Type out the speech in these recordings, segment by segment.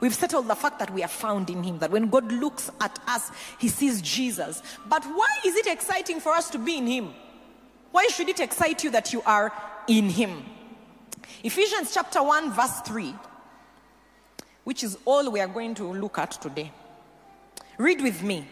We've settled the fact that we are found in Him, that when God looks at us, He sees Jesus. But why is it exciting for us to be in Him? Why should it excite you that you are in Him? Ephesians chapter 1, verse 3, which is all we are going to look at today. Read with me.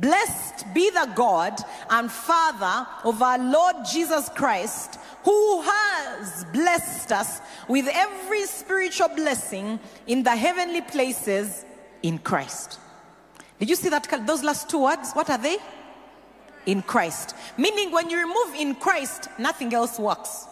Blessed be the God and Father of our Lord Jesus Christ, who has blessed us with every spiritual blessing in the heavenly places in Christ. Did you see that? Those last two words, what are they? In Christ. Meaning, when you remove in Christ, nothing else works.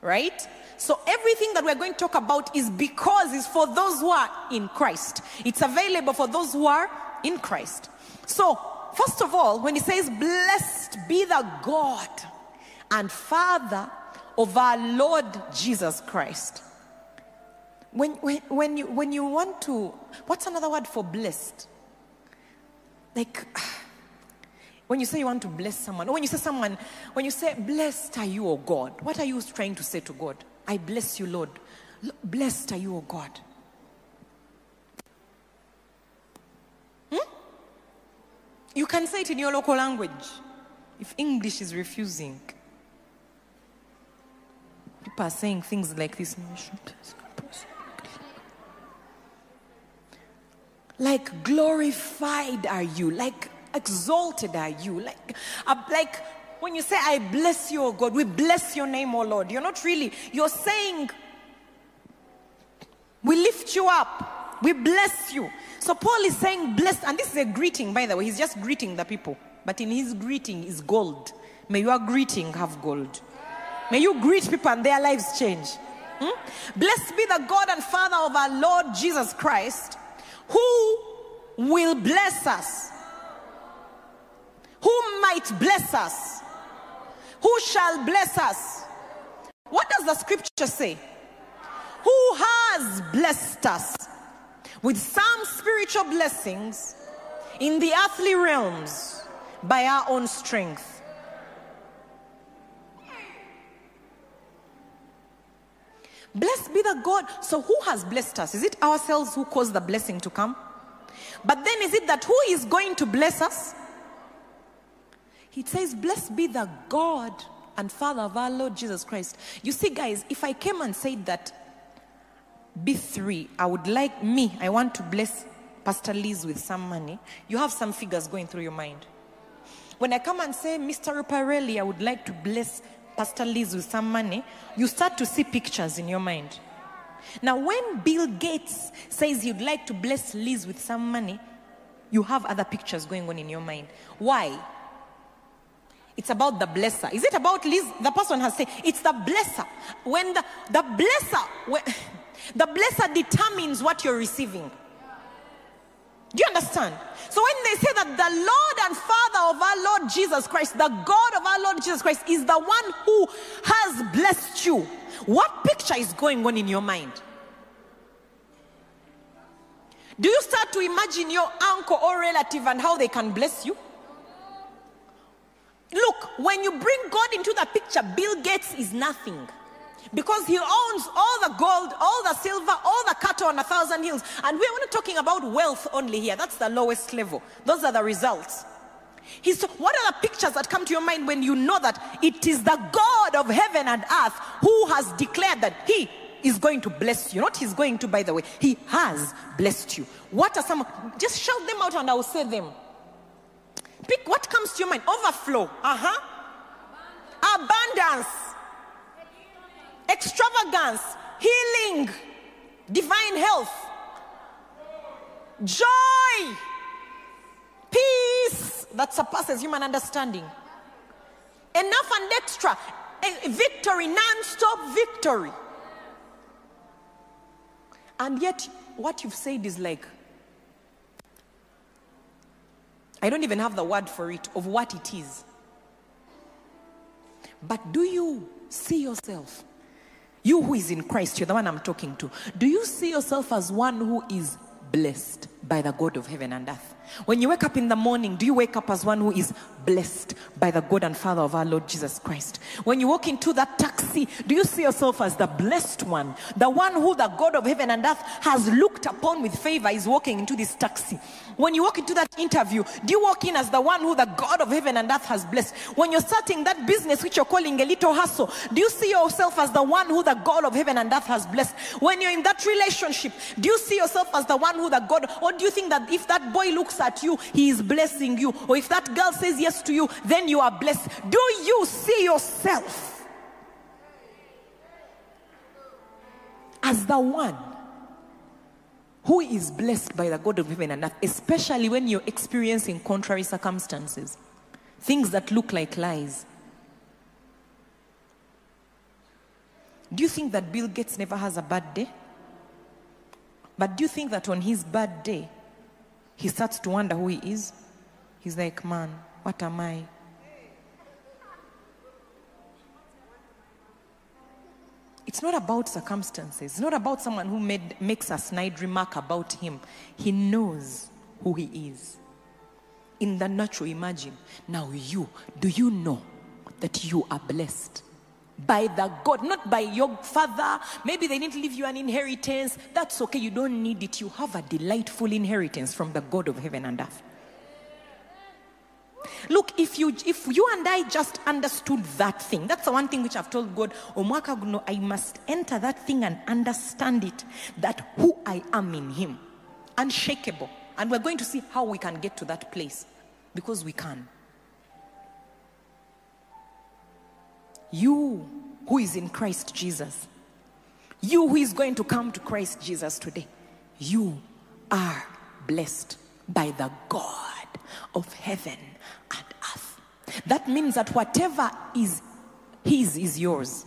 Right? So everything that we're going to talk about is because it's for those who are in Christ. It's available for those who are in Christ. So, first of all, when he says, Blessed be the God and Father of our Lord Jesus Christ. When, when, when, you, when you want to, what's another word for blessed? Like, when you say you want to bless someone, or when you say someone, when you say, Blessed are you, O God, what are you trying to say to God? I bless you, Lord. Blessed are you, O God. You can say it in your local language if English is refusing. People are saying things like this. Like glorified are you, like exalted are you, like, uh, like when you say, I bless you, O God, we bless your name, O Lord. You're not really, you're saying, we lift you up, we bless you. So Paul is saying, blessed, and this is a greeting, by the way. He's just greeting the people. But in his greeting is gold. May your greeting have gold. May you greet people and their lives change. Hmm? Blessed be the God and Father of our Lord Jesus Christ, who will bless us. Who might bless us? Who shall bless us? What does the scripture say? Who has blessed us with some spiritual blessings in the earthly realms by our own strength? Blessed be the God. So, who has blessed us? Is it ourselves who caused the blessing to come? But then, is it that who is going to bless us? He says, Blessed be the God and Father of our Lord Jesus Christ. You see, guys, if I came and said that Bee3, I would like me, I want to bless Pastor Liz with some money, you have some figures going through your mind. When I come and say, Mr. Ruparelia, I would like to bless Pastor Liz with some money, you start to see pictures in your mind. Now, when Bill Gates says he'd like to bless Liz with some money, you have other pictures going on in your mind. Why? It's about the blesser. Is it about Liz? The person has said it's the blesser. When the, the blesser, when, the blesser determines what you're receiving. Do you understand? So when they say that the Lord and Father of our Lord Jesus Christ, the God of our Lord Jesus Christ, is the one who has blessed you, what picture is going on in your mind? Do you start to imagine your uncle or relative and how they can bless you? Look, when you bring God into the picture, Bill Gates is nothing. Because he owns all the gold, all the silver, all the cattle on a thousand hills. And we're not talking about wealth only here. That's the lowest level. Those are the results. He's, what are the pictures that come to your mind when you know that it is the God of heaven and earth who has declared that he is going to bless you? Not he's going to, by the way, he has blessed you. What are some? Just shout them out and I will say them. Pick what comes to your mind. Overflow. Uh huh. Abundance. Extravagance. Healing. Divine health. Joy. Peace that surpasses human understanding. Enough and extra. A victory, non stop victory. And yet, what you've said is like, I don't even have the word for it of what it is. But do you see yourself? You who is in Christ, you're the one I'm talking to. Do you see yourself as one who is blessed by the God of heaven and earth? When you wake up in the morning, do you wake up as one who is blessed by the God and Father of our Lord Jesus Christ? When you walk into that taxi, do you see yourself as the blessed one? The one who the God of heaven and earth has looked upon with favor is walking into this taxi. When you walk into that interview, do you walk in as the one who the God of heaven and earth has blessed? When you're starting that business which you're calling a little hustle, do you see yourself as the one who the God of heaven and earth has blessed? When you're in that relationship, do you see yourself as the one who the God, or do you think that if that boy looks at you, he is blessing you? Or if that girl says yes to you, then you are blessed? Do you see yourself as the one who is blessed by the God of heaven and earth, especially when you're experiencing contrary circumstances, things that look like lies. Do you think that Bill Gates never has a bad day? But do you think that on his bad day, he starts to wonder who he is? He's like, man, what am I? It's not about circumstances. It's not about someone who made, makes a snide remark about him. He knows who he is. In the natural, imagine. Now, you, do you know that you are blessed? By the God, not by your father. Maybe they didn't leave you an inheritance. That's okay. You don't need it. You have a delightful inheritance from the God of heaven and earth. Look, if you if you and I just understood that thing, that's the one thing which I've told God, Omwaka I must enter that thing and understand it, that who I am in Him, unshakable. And we're going to see how we can get to that place because we can. You who is in Christ Jesus, you who is going to come to Christ Jesus today, you are blessed by the God of heaven and earth. That means that whatever is His is yours.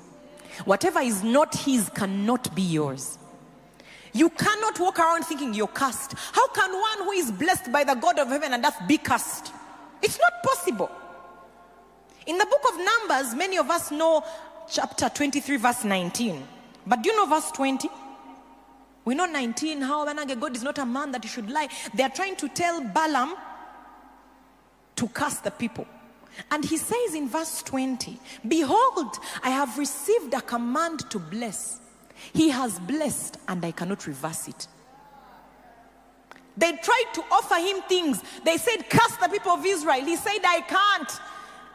Whatever is not His cannot be yours. You cannot walk around thinking you're cursed. How can one who is blessed by the God of heaven and earth be cursed? It's not possible. In the book of Numbers, many of us know chapter 23, verse 19. But do you know verse 20? We know 19, how God is not a man that he should lie. They are trying to tell Balaam to curse the people. And he says in verse 20, Behold, I have received a command to bless. He has blessed, and I cannot reverse it. They tried to offer him things. They said, Curse the people of Israel. He said, I can't.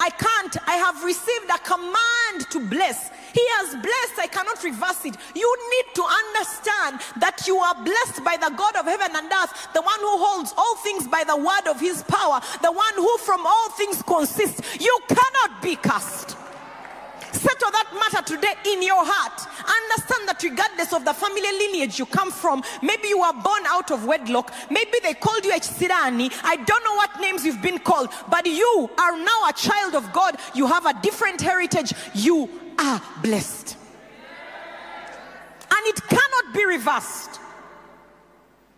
I can't. I have received a command to bless. He has blessed. I cannot reverse it. You need to understand that you are blessed by the God of heaven and earth, the one who holds all things by the word of his power, the one who from all things consists. You cannot be cast. Settle that matter today in your heart. Understand that regardless of the family lineage you come from, maybe you were born out of wedlock, maybe they called you a Chirani. I don't know what names you've been called, but you are now a child of God. You have a different heritage. You are blessed. And it cannot be reversed.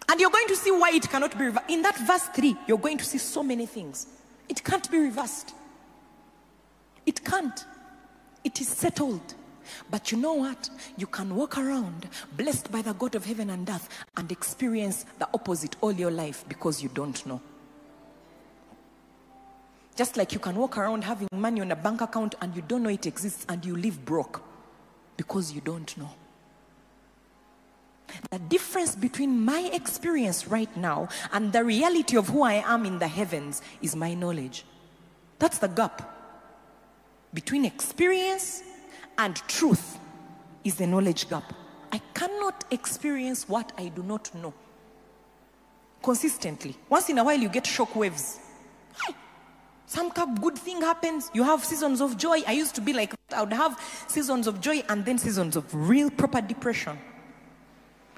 And you're going to see why it cannot be reversed. In that verse 3, you're going to see so many things. It can't be reversed. It can't. It is settled. But you know what? You can walk around blessed by the God of heaven and earth and experience the opposite all your life because you don't know. Just like you can walk around having money on a bank account and you don't know it exists and you live broke because you don't know. The difference between my experience right now and the reality of who I am in the heavens is my knowledge. That's the gap between experience and truth is the knowledge gap. I cannot experience what I do not know consistently. Once in a while, you get shock waves. Some good thing happens. You have seasons of joy. I used to be like, I would have seasons of joy and then seasons of real proper depression.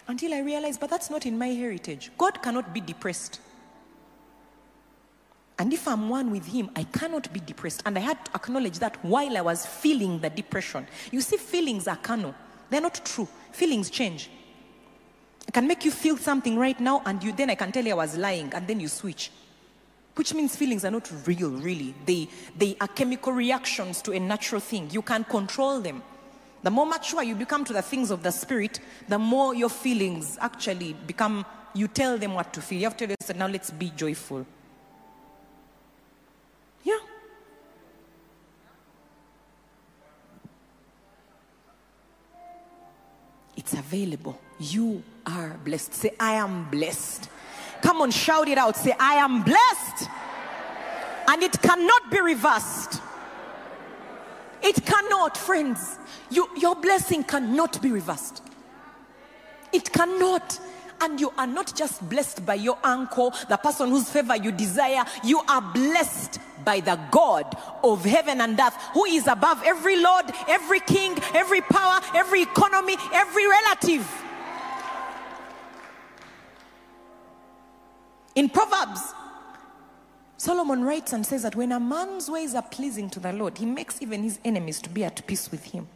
Until I realized, but that's not in my heritage. God cannot be depressed. And if I'm one with him, I cannot be depressed. And I had to acknowledge that while I was feeling the depression. You see, feelings are carnal, they're not true. Feelings change. I can make you feel something right now, and you then I can tell you I was lying, and then you switch. Which means feelings are not real, really. They, they are chemical reactions to a natural thing. You can control them. The more mature you become to the things of the spirit, the more your feelings actually become you tell them what to feel. You have to tell them, now let's be joyful. Yeah. It's available. You are blessed. Say, I am blessed. Come on, shout it out. Say, I am blessed. And it cannot be reversed. It cannot, friends. You, your blessing cannot be reversed. It cannot. And you are not just blessed by your uncle, the person whose favor you desire. You are blessed by the God of heaven and earth, who is above every lord, every king, every power, every economy, every relative. In Proverbs, Solomon writes and says that when a man's ways are pleasing to the Lord, he makes even his enemies to be at peace with him.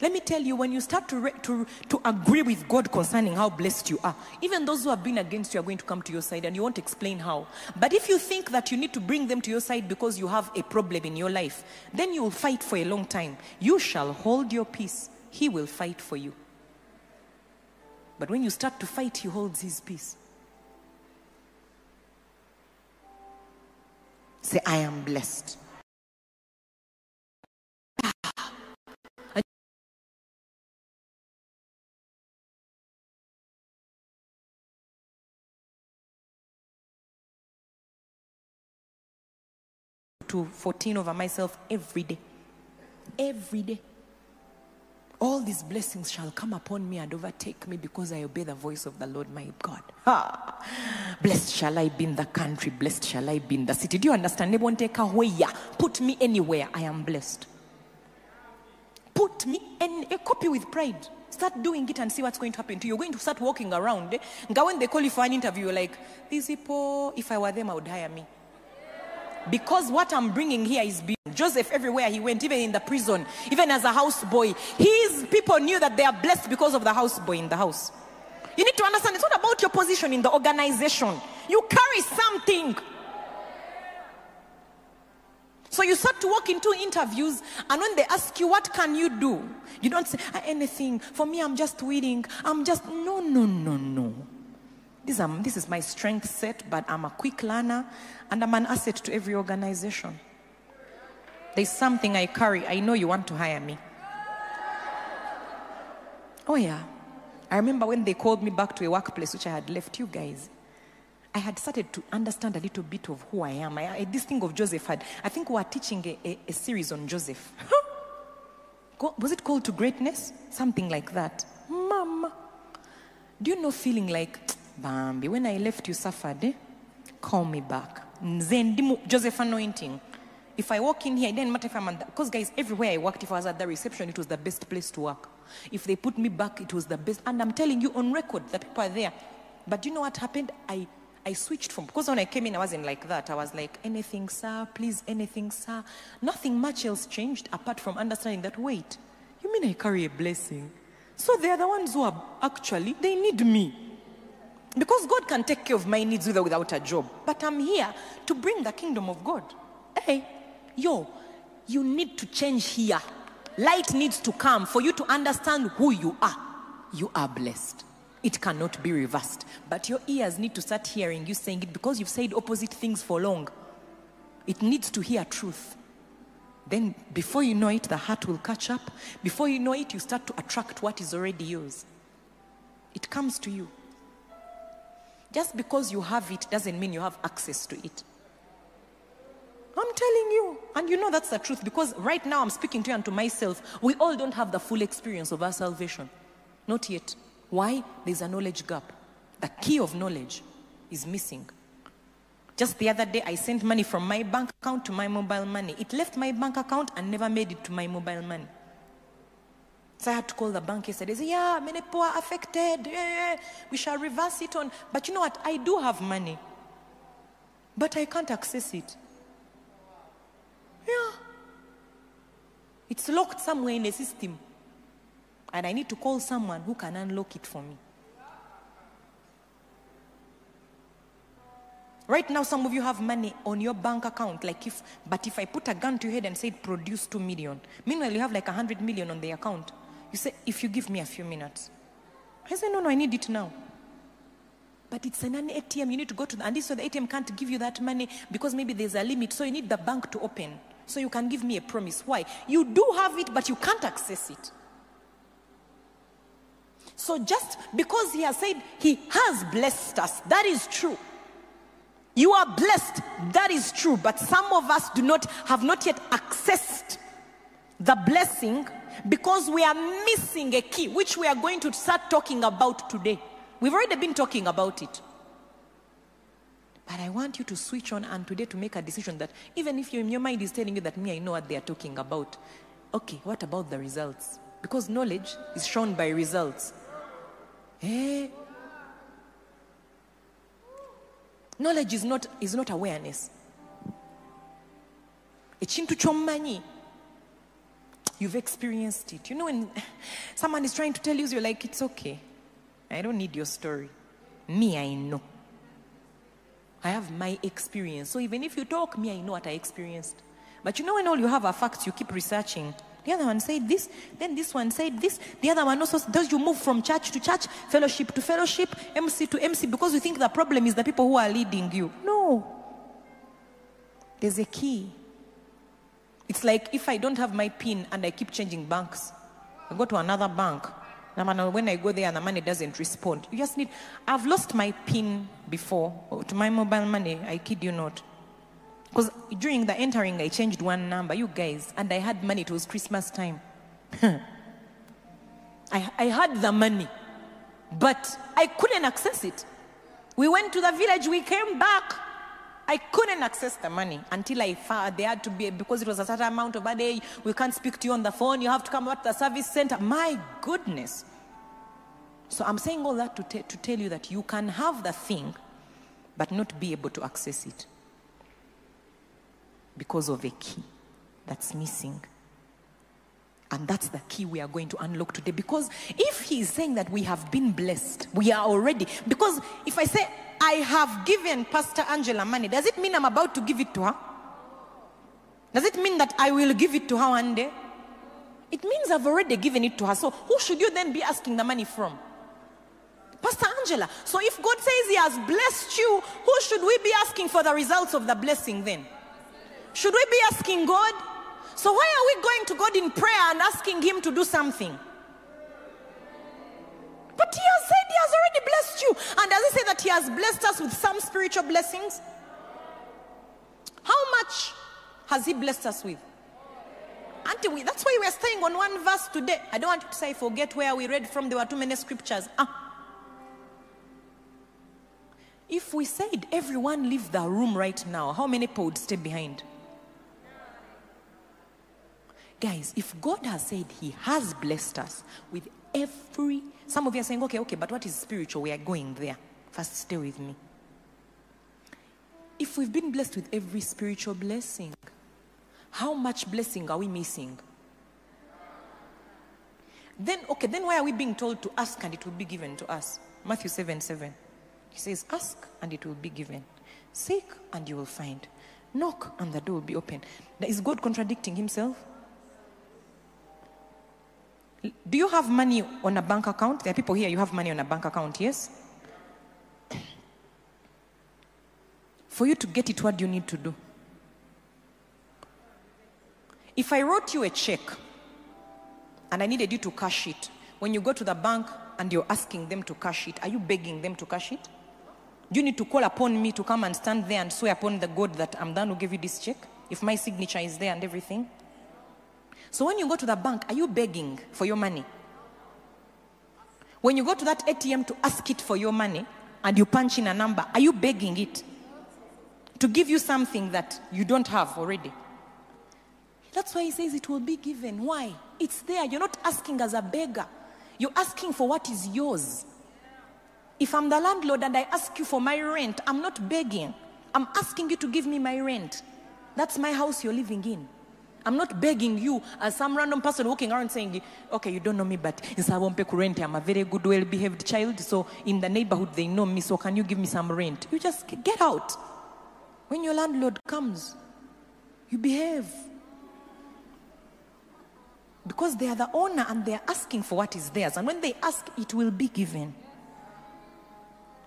Let me tell you, when you start to, re- to, to agree with God concerning how blessed you are, even those who have been against you are going to come to your side and you won't explain how. But if you think that you need to bring them to your side because you have a problem in your life, then you will fight for a long time. You shall hold your peace, He will fight for you. But when you start to fight, He holds His peace. Say, I am blessed. To 14 over myself every day. Every day. All these blessings shall come upon me and overtake me because I obey the voice of the Lord my God. Ha! Blessed shall I be in the country, blessed shall I be in the city. Do you understand? Put me anywhere, I am blessed. Put me in a copy with pride. Start doing it and see what's going to happen to you. You're going to start walking around. Eh? When they call you for an interview, you're like, these people, if I were them, I would hire me. Because what I'm bringing here is beyond. Joseph, everywhere he went, even in the prison, even as a houseboy, his people knew that they are blessed because of the houseboy in the house. You need to understand it's not about your position in the organization, you carry something. So you start to walk into interviews, and when they ask you, What can you do? You don't say, "Ah, Anything. For me, I'm just waiting. I'm just, no, no, no, no. This, um, this is my strength set, but I'm a quick learner and I'm an asset to every organization. There's something I carry. I know you want to hire me. Oh, yeah. I remember when they called me back to a workplace which I had left you guys. I had started to understand a little bit of who I am. I, I, this thing of Joseph had, I think we were teaching a, a, a series on Joseph. Was it called to greatness? Something like that. Mama. Do you know feeling like, Bambi, when I left you suffered, eh? Call me back. Nze ndimu Joseph anointing. If I walk in here, it didn't matter if I'm because guys, everywhere I worked, if I was at the reception, it was the best place to work. If they put me back, it was the best. And I'm telling you on record, the people are there. But you know what happened? I, I switched from, because when I came in, I wasn't like that. I was like, anything, sir, please, anything, sir. Nothing much else changed apart from understanding that, wait, you mean I carry a blessing? So they are the ones who are actually, they need me. Because God can take care of my needs with or without a job. But I'm here to bring the kingdom of God. Hey, yo, you need to change here. Light needs to come for you to understand who you are. You are blessed. It cannot be reversed. But your ears need to start hearing you saying it because you've said opposite things for long. It needs to hear truth. Then, before you know it, the heart will catch up. Before you know it, you start to attract what is already yours. It comes to you. Just because you have it doesn't mean you have access to it. I'm telling you. And you know that's the truth because right now I'm speaking to you and to myself. We all don't have the full experience of our salvation. Not yet. Why? There's a knowledge gap. The key of knowledge is missing. Just the other day, I sent money from my bank account to my mobile money. It left my bank account and never made it to my mobile money. So I had to call the bank yesterday. Say, yeah, many poor affected. Yeah, yeah, we shall reverse it on. But you know what? I do have money, but I can't access it. Yeah. It's locked somewhere in the system. And I need to call someone who can unlock it for me. Right now, some of you have money on your bank account. Like if, but if I put a gun to your head and said produce two million, meanwhile you have like a hundred million on the account. You say, if you give me a few minutes. I say, no, no, I need it now. But it's an ATM. You need to go to the, and this so the ATM can't give you that money because maybe there's a limit. So you need the bank to open. So you can give me a promise. Why? You do have it, but you can't access it. So just because he has said he has blessed us, that is true. You are blessed, that is true. But some of us do not have not yet accessed the blessing because we are missing a key, which we are going to start talking about today. We've already been talking about it. But I want you to switch on and today to make a decision that even if your mind is telling you that me, I know what they are talking about. Okay, what about the results? Because knowledge is shown by results. Eh? Knowledge is not, is not awareness. ekintu ky'omanyi you've experienced it you know when someone is trying to tell you you're like it's okay i don't need your story me i know i have my experience so even if you talk me i know what i experienced but you know when all you have are facts you keep researching the other one said this, then this one said this. The other one also does you move from church to church, fellowship to fellowship, MC to MC, because you think the problem is the people who are leading you. No. There's a key. It's like if I don't have my PIN and I keep changing banks, I go to another bank. And when I go there and the money doesn't respond, you just need. I've lost my PIN before oh, to my mobile money. I kid you not. Because during the entering, I changed one number, you guys, and I had money. It was Christmas time. I, I had the money, but I couldn't access it. We went to the village, we came back. I couldn't access the money until I found there had to be, because it was a certain amount of a day, we can't speak to you on the phone, you have to come out to the service center. My goodness. So I'm saying all that to, to tell you that you can have the thing, but not be able to access it because of a key that's missing. And that's the key we are going to unlock today. Because if he is saying that we have been blessed, we are already. Because if I say, I have given Pastor Angela money, does it mean I'm about to give it to her? Does it mean that I will give it to her one day? It means I've already given it to her. So who should you then be asking the money from? Pastor Angela. So if God says He has blessed you, who should we be asking for the results of the blessing then? Should we be asking God? So why are we going to God in prayer and asking Him to do something? But He has said He has already blessed you. And does He say that He has blessed us with some spiritual blessings? How much has He blessed us with? Auntie, we, that's why we're staying on one verse today. I don't want you to say, forget where we read from. There were too many scriptures. Ah. If we said everyone leave the room right now, how many people would stay behind? Guys, if God has said He has blessed us with every, some of you are saying, okay, okay, but what is spiritual? We are going there. First, stay with me. If we've been blessed with every spiritual blessing, how much blessing are we missing? Then, okay, then why are we being told to ask and it will be given to us? Matthew 7 7. He says, Ask and it will be given. Seek and you will find. Knock and the door will be open. Is God contradicting himself? Do you have money on a bank account? There are people here, you have money on a bank account, yes? For you to get it, what do you need to do? If I wrote you a check and I needed you to cash it, when you go to the bank and you're asking them to cash it, are you begging them to cash it? Do you need to call upon me to come and stand there and swear upon the God that I'm the one who gave you this check? If my signature is there and everything? So when you go to the bank, are you begging for your money? When you go to that ATM to ask it for your money and you punch in a number, are you begging it to give you something that you don't have already? That's why he says it will be given. Why? It's there. You're not asking as a beggar, you're asking for what is yours. If I'm the landlord and I ask you for my rent, I'm not begging. I'm asking you to give me my rent. That's my house you're living in. I'm not begging you as some random person walking around saying, okay, you don't know me, but in Savompe rent, I'm a very good, well behaved child. So in the neighborhood, they know me. So can you give me some rent? You just get out. When your landlord comes, you behave. Because they are the owner and they are asking for what is theirs. And when they ask, it will be given.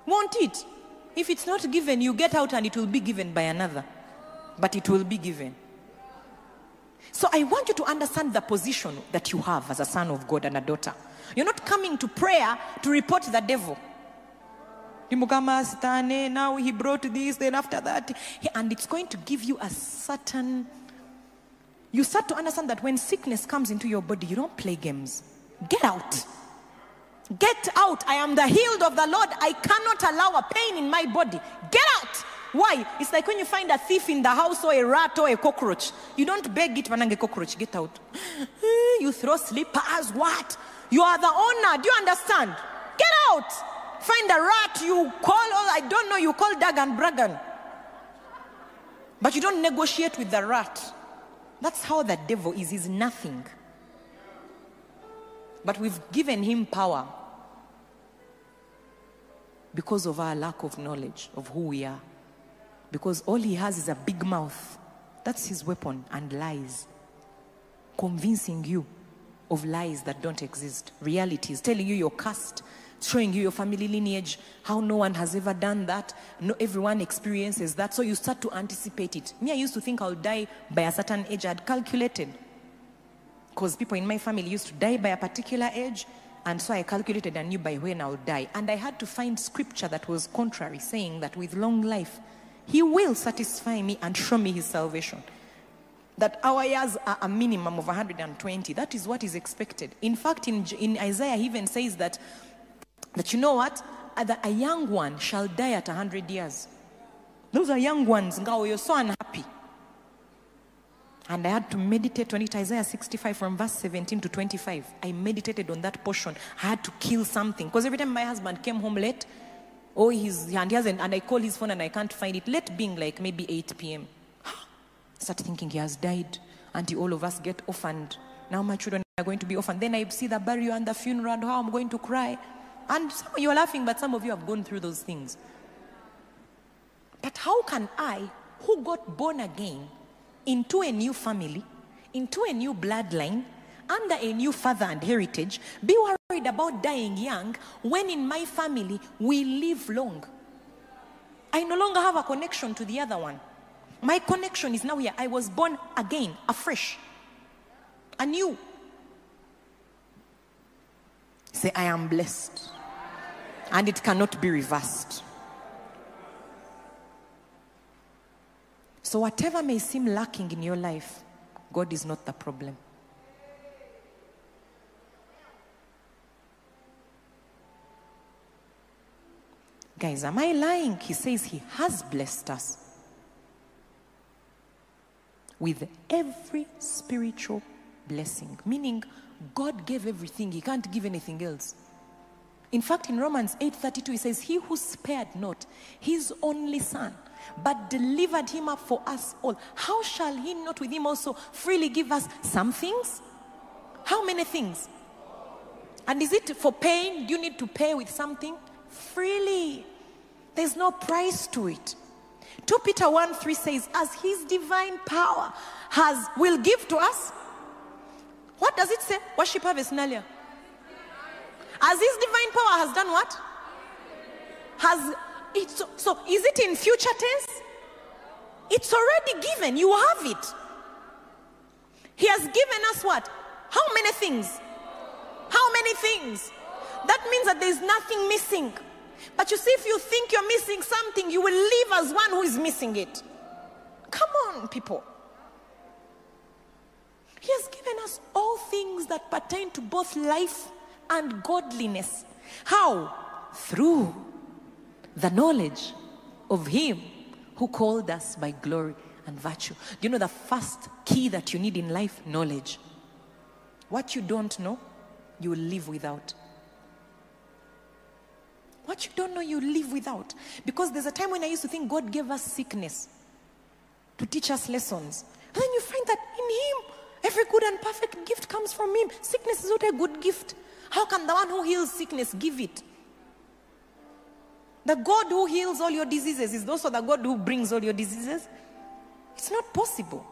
Won't it. If it's not given, you get out and it will be given by another. But it will be given. So I want you to understand the position that you have as a son of God and a daughter. You're not coming to prayer to report the devil. Now he brought this, then after that. And it's going to give you a certain. You start to understand that when sickness comes into your body, you don't play games. Get out. Get out. I am the healed of the Lord. I cannot allow a pain in my body. Get out. Why? It's like when you find a thief in the house or a rat or a cockroach. You don't beg it, manange cockroach, get out. You throw slippers, what? You are the owner. Do you understand? Get out. Find a rat, you call, or I don't know, you call Dagan Bragan. But you don't negotiate with the rat. That's how the devil is. He's nothing. But we've given him power because of our lack of knowledge of who we are. Because all he has is a big mouth. That's his weapon and lies. Convincing you of lies that don't exist. Realities, telling you you're cursed, showing you your family lineage, how no one has ever done that. No, everyone experiences that. So you start to anticipate it. Me, I used to think I'll die by a certain age. I'd calculated because people in my family used to die by a particular age and so i calculated and knew by when i'll die and i had to find scripture that was contrary saying that with long life he will satisfy me and show me his salvation. That our years are a minimum of 120 that is what is expected. In fact in, in isaiah he even says that that you know what? That a young one shall die at 100 years. Those are young ones. Ngao you're so unhappy. And I had to meditate on it, Isaiah 65 from verse 17 to 25. I meditated on that portion. I had to kill something. Because every time my husband came home late, oh, he's, and he hasn't, and I call his phone and I can't find it. Late being like maybe 8 p.m. Start thinking he has died. Until all of us get orphaned. Now my children are going to be orphaned. Then I see the burial and the funeral and how I'm going to cry. And some of you are laughing, but some of you have gone through those things. But how can I, who got born again, into a new family, into a new bloodline, under a new father and heritage, be worried about dying young when in my family we live long? I no longer have a connection to the other one. My connection is now here. I was born again, afresh, anew. Say, I am blessed. And it cannot be reversed. So, whatever may seem lacking in your life, God is not the problem. Guys, am I lying? He says He has blessed us with every spiritual blessing, meaning God gave everything, He can't give anything else. In fact, in Romans 8:32, he says, He who spared not his only son, but delivered him up for us all, how shall he not with him also freely give us some things? How many things? And is it for paying? Do you need to pay with something? Freely. There's no price to it. 2 Peter 1 3 says, As his divine power has will give to us. What does it say? Worship earlier. As his divine power has done what? Has it so, so is it in future tense? It's already given. You have it. He has given us what? How many things? How many things? That means that there's nothing missing. But you see, if you think you're missing something, you will live as one who is missing it. Come on, people. He has given us all things that pertain to both life and godliness. How? Through the knowledge of Him who called us by glory and virtue. Do you know the first key that you need in life? Knowledge. What you don't know, you will live without. What you don't know, you live without. Because there's a time when I used to think God gave us sickness to teach us lessons. And then you find that in Him, every good and perfect gift comes from Him. Sickness is not a good gift. How can the one who heals sickness give it? The God who heals all your diseases is also the God who brings all your diseases. It's not possible.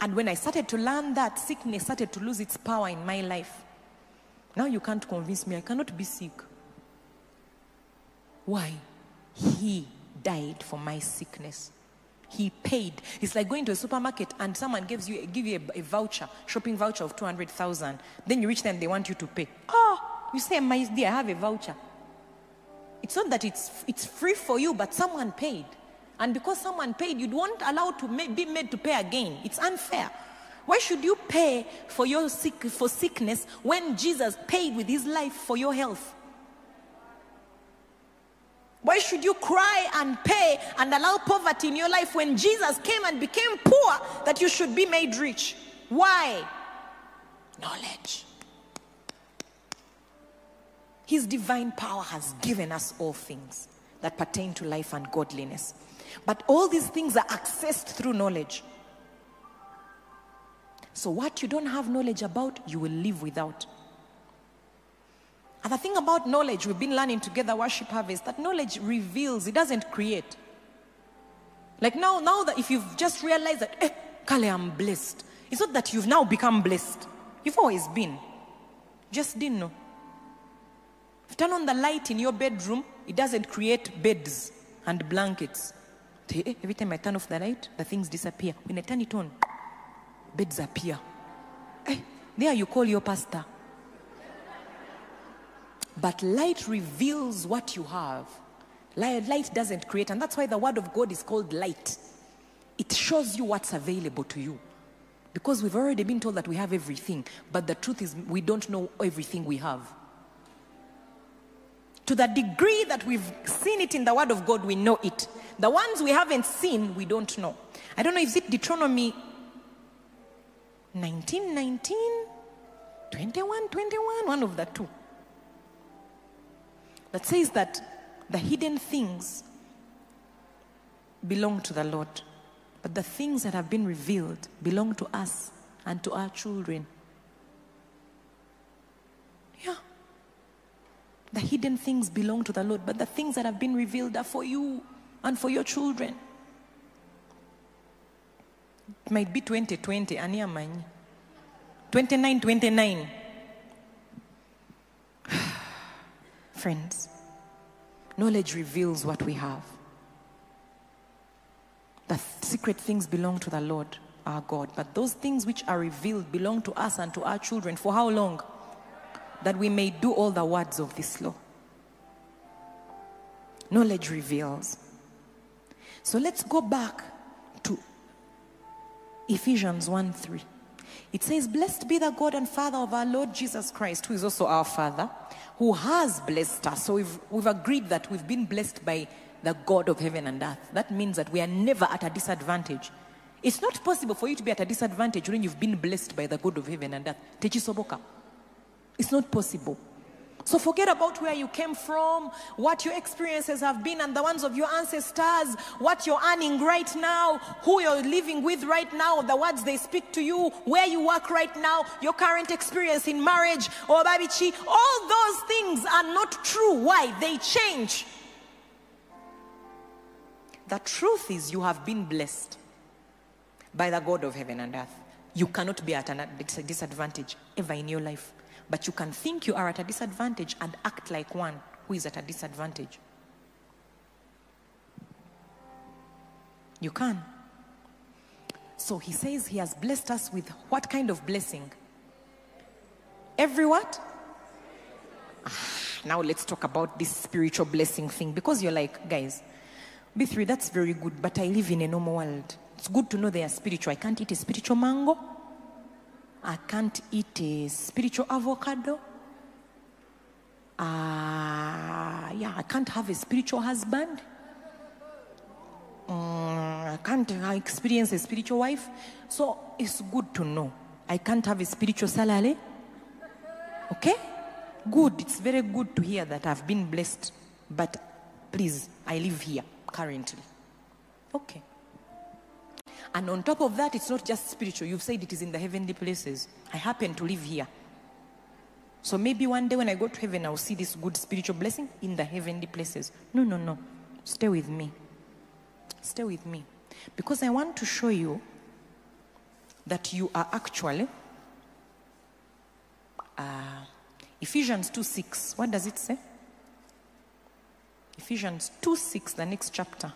And when I started to learn that, sickness started to lose its power in my life. Now you can't convince me. I cannot be sick. Why? He died for my sickness. He paid. It's like going to a supermarket and someone gives you give you a, a voucher, shopping voucher of 200,000. Then you reach them, they want you to pay. Oh, you say, my dear, I have a voucher. It's not that it's, it's free for you, but someone paid. And because someone paid, you don't allow to ma- be made to pay again. It's unfair. Why should you pay for your sick, for sickness when Jesus paid with his life for your health? Why should you cry and pay and allow poverty in your life when Jesus came and became poor that you should be made rich? Why? Knowledge. His divine power has given us all things that pertain to life and godliness. But all these things are accessed through knowledge. So, what you don't have knowledge about, you will live without. And the thing about knowledge, we've been learning together, Worship Harvest, is that knowledge reveals, it doesn't create. Like now, now that if you've just realized that, eh, Kale, I'm blessed. It's not that you've now become blessed. You've always been. Just didn't know. If you turn on the light in your bedroom, it doesn't create beds and blankets. Eh, Every time I turn off the light, the things disappear. When I turn it on, beds appear. Eh, there you call your pastor. But light reveals what you have. Light, doesn't create, and that's why the word of God is called light. It shows you what's available to you. Because we've already been told that we have everything, but the truth is, we don't know everything we have. To the degree that we've seen it in the Word of God, we know it. The ones we haven't seen, we don't know. I don't know, if it Deuteronomy 19, 19, 21, 21, one of the two. That says that the hidden things belong to the Lord, but the things that have been revealed belong to us and to our children. Yeah. The hidden things belong to the Lord, but the things that have been revealed are for you and for your children. It might be 2020, Ania Many. 29, 29. Friends, knowledge reveals what we have. The secret things belong to the Lord our God, but those things which are revealed belong to us and to our children. For how long? That we may do all the words of this law. Knowledge reveals. So let's go back Ephesians 1 3. It says, Blessed be the God and Father of our Lord Jesus Christ, who is also our Father, who has blessed us. So we've, we've agreed that we've been blessed by the God of heaven and earth. That means that we are never at a disadvantage. It's not possible for you to be at a disadvantage when you've been blessed by the God of heaven and earth. It's not possible. So forget about where you came from, what your experiences have been, and the ones of your ancestors, what you're earning right now, who you're living with right now, the words they speak to you, where you work right now, your current experience in marriage oh, or babichi. All those things are not true. Why? They change. The truth is, you have been blessed by the God of heaven and earth. You cannot be at a disadvantage ever in your life. But you can think you are at a disadvantage and act like one who is at a disadvantage. You can. So he says he has blessed us with what kind of blessing? Every what? Ah, now let's talk about this spiritual blessing thing because you're like, guys, Bee3, that's very good, but I live in a normal world. It's good to know they are spiritual. I can't eat a spiritual mango. I can't eat a spiritual avocado. Uh, yeah, I can't have a spiritual husband. Mm, I can't experience a spiritual wife. So it's good to know. I can't have a spiritual salary. Okay? Good. It's very good to hear that I've been blessed. But please, I live here currently. Okay. And on top of that, it's not just spiritual. You've said it is in the heavenly places. I happen to live here. So maybe one day when I go to heaven, I'll see this good spiritual blessing in the heavenly places. No, no, no. Stay with me. Stay with me. Because I want to show you that you are actually. Uh, Ephesians 2 6. What does it say? Ephesians 2 6, the next chapter.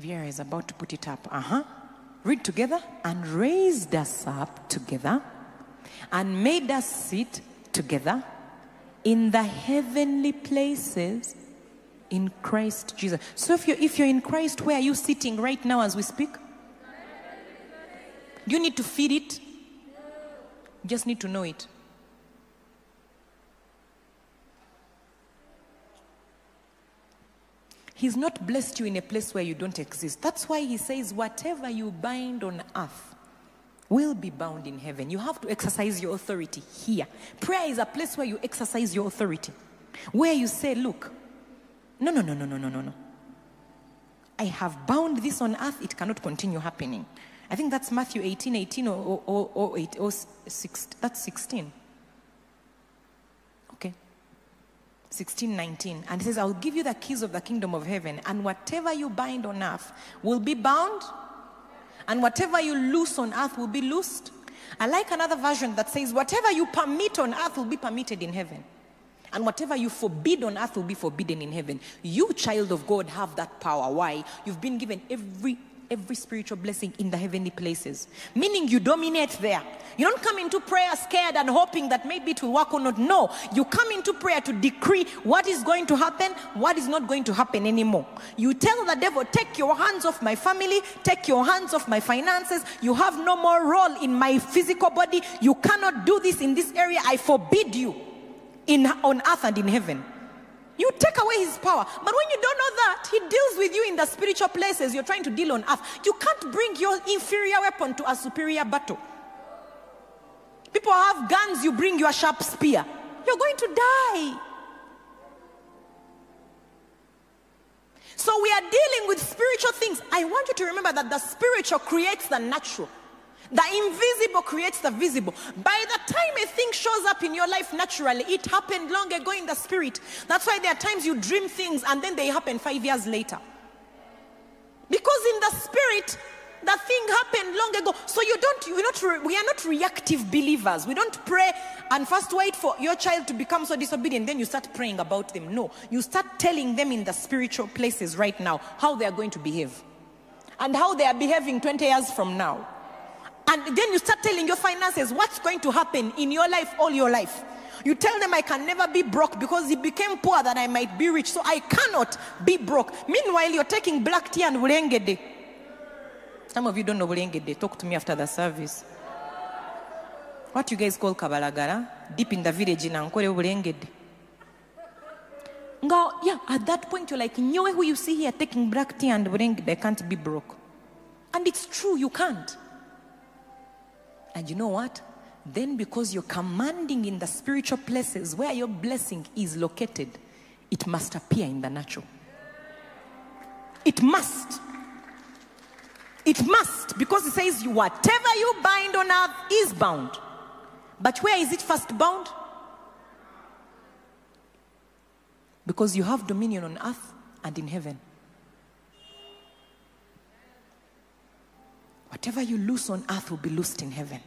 Vera is about to put it up. Uh huh. Read together. And raised us up together and made us sit together in the heavenly places in Christ Jesus. So if you're, if you're in Christ, where are you sitting right now as we speak? You need to feed it? Just need to know it. He's not blessed you in a place where you don't exist. That's why he says, whatever you bind on earth will be bound in heaven. You have to exercise your authority here. Prayer is a place where you exercise your authority, where you say, look, no, no, no, no, no, no, no, no. I have bound this on earth, it cannot continue happening. I think that's Matthew 18, 18 or, or, or, 8, or 6, that's 16. Okay. 16, 19. And he says, I'll give you the keys of the kingdom of heaven, and whatever you bind on earth will be bound, and whatever you loose on earth will be loosed. I like another version that says, whatever you permit on earth will be permitted in heaven. And whatever you forbid on earth will be forbidden in heaven. You, child of God, have that power. Why? You've been given every every spiritual blessing in the heavenly places. Meaning you dominate there. You don't come into prayer scared and hoping that maybe it will work or not. No, you come into prayer to decree what is going to happen, what is not going to happen anymore. You tell the devil, take your hands off my family, take your hands off my finances. You have no more role in my physical body. You cannot do this in this area. I forbid you in, on earth and in heaven. You take away his power. But when you don't know that, he deals with you in the spiritual places you're trying to deal on earth. You can't bring your inferior weapon to a superior battle. People have guns, you bring your sharp spear. You're going to die. So we are dealing with spiritual things. I want you to remember that the spiritual creates the natural. The invisible creates the visible. By the time a thing shows up in your life naturally, it happened long ago in the spirit. That's why there are times you dream things and then they happen five years later. Because in the spirit, the thing happened long ago. So you don't, we're not, we are not reactive believers. We don't pray and first wait for your child to become so disobedient, then you start praying about them. No, you start telling them in the spiritual places right now how they are going to behave and how they are behaving 20 years from now. And then you start telling your finances what's going to happen in your life all your life. You tell them I can never be broke because he became poor that I might be rich. So I cannot be broke. Meanwhile, you're taking black tea and bulengede. Some of you don't know bulengede. Talk to me after the service. What you guys call kabalagara? Deep in the village in Ankole bulengede. Now, yeah, at that point you're like, nyowe who you see here taking black tea and bulengede can't be broke. And it's true, you can't. And you know what? Then, because you're commanding in the spiritual places where your blessing is located, it must appear in the natural. It must. It must, because it says, you whatever you bind on earth is bound. But where is it first bound? Because you have dominion on earth and in heaven. Whatever you loose on earth will be loosed in heaven.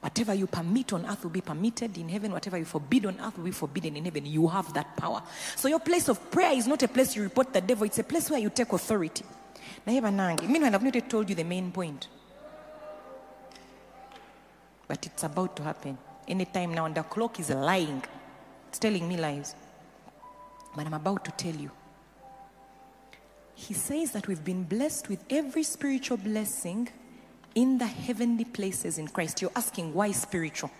Whatever you permit on earth will be permitted in heaven. Whatever you forbid on earth will be forbidden in heaven. You have that power. So your place of prayer is not a place you report the devil, it's a place where you take authority. Meanwhile, I've not told you the main point. But it's about to happen. Anytime now, and the clock is lying. It's telling me lies. But I'm about to tell you he says that we've been blessed with every spiritual blessing in the heavenly places in Christ. You're asking why spiritual?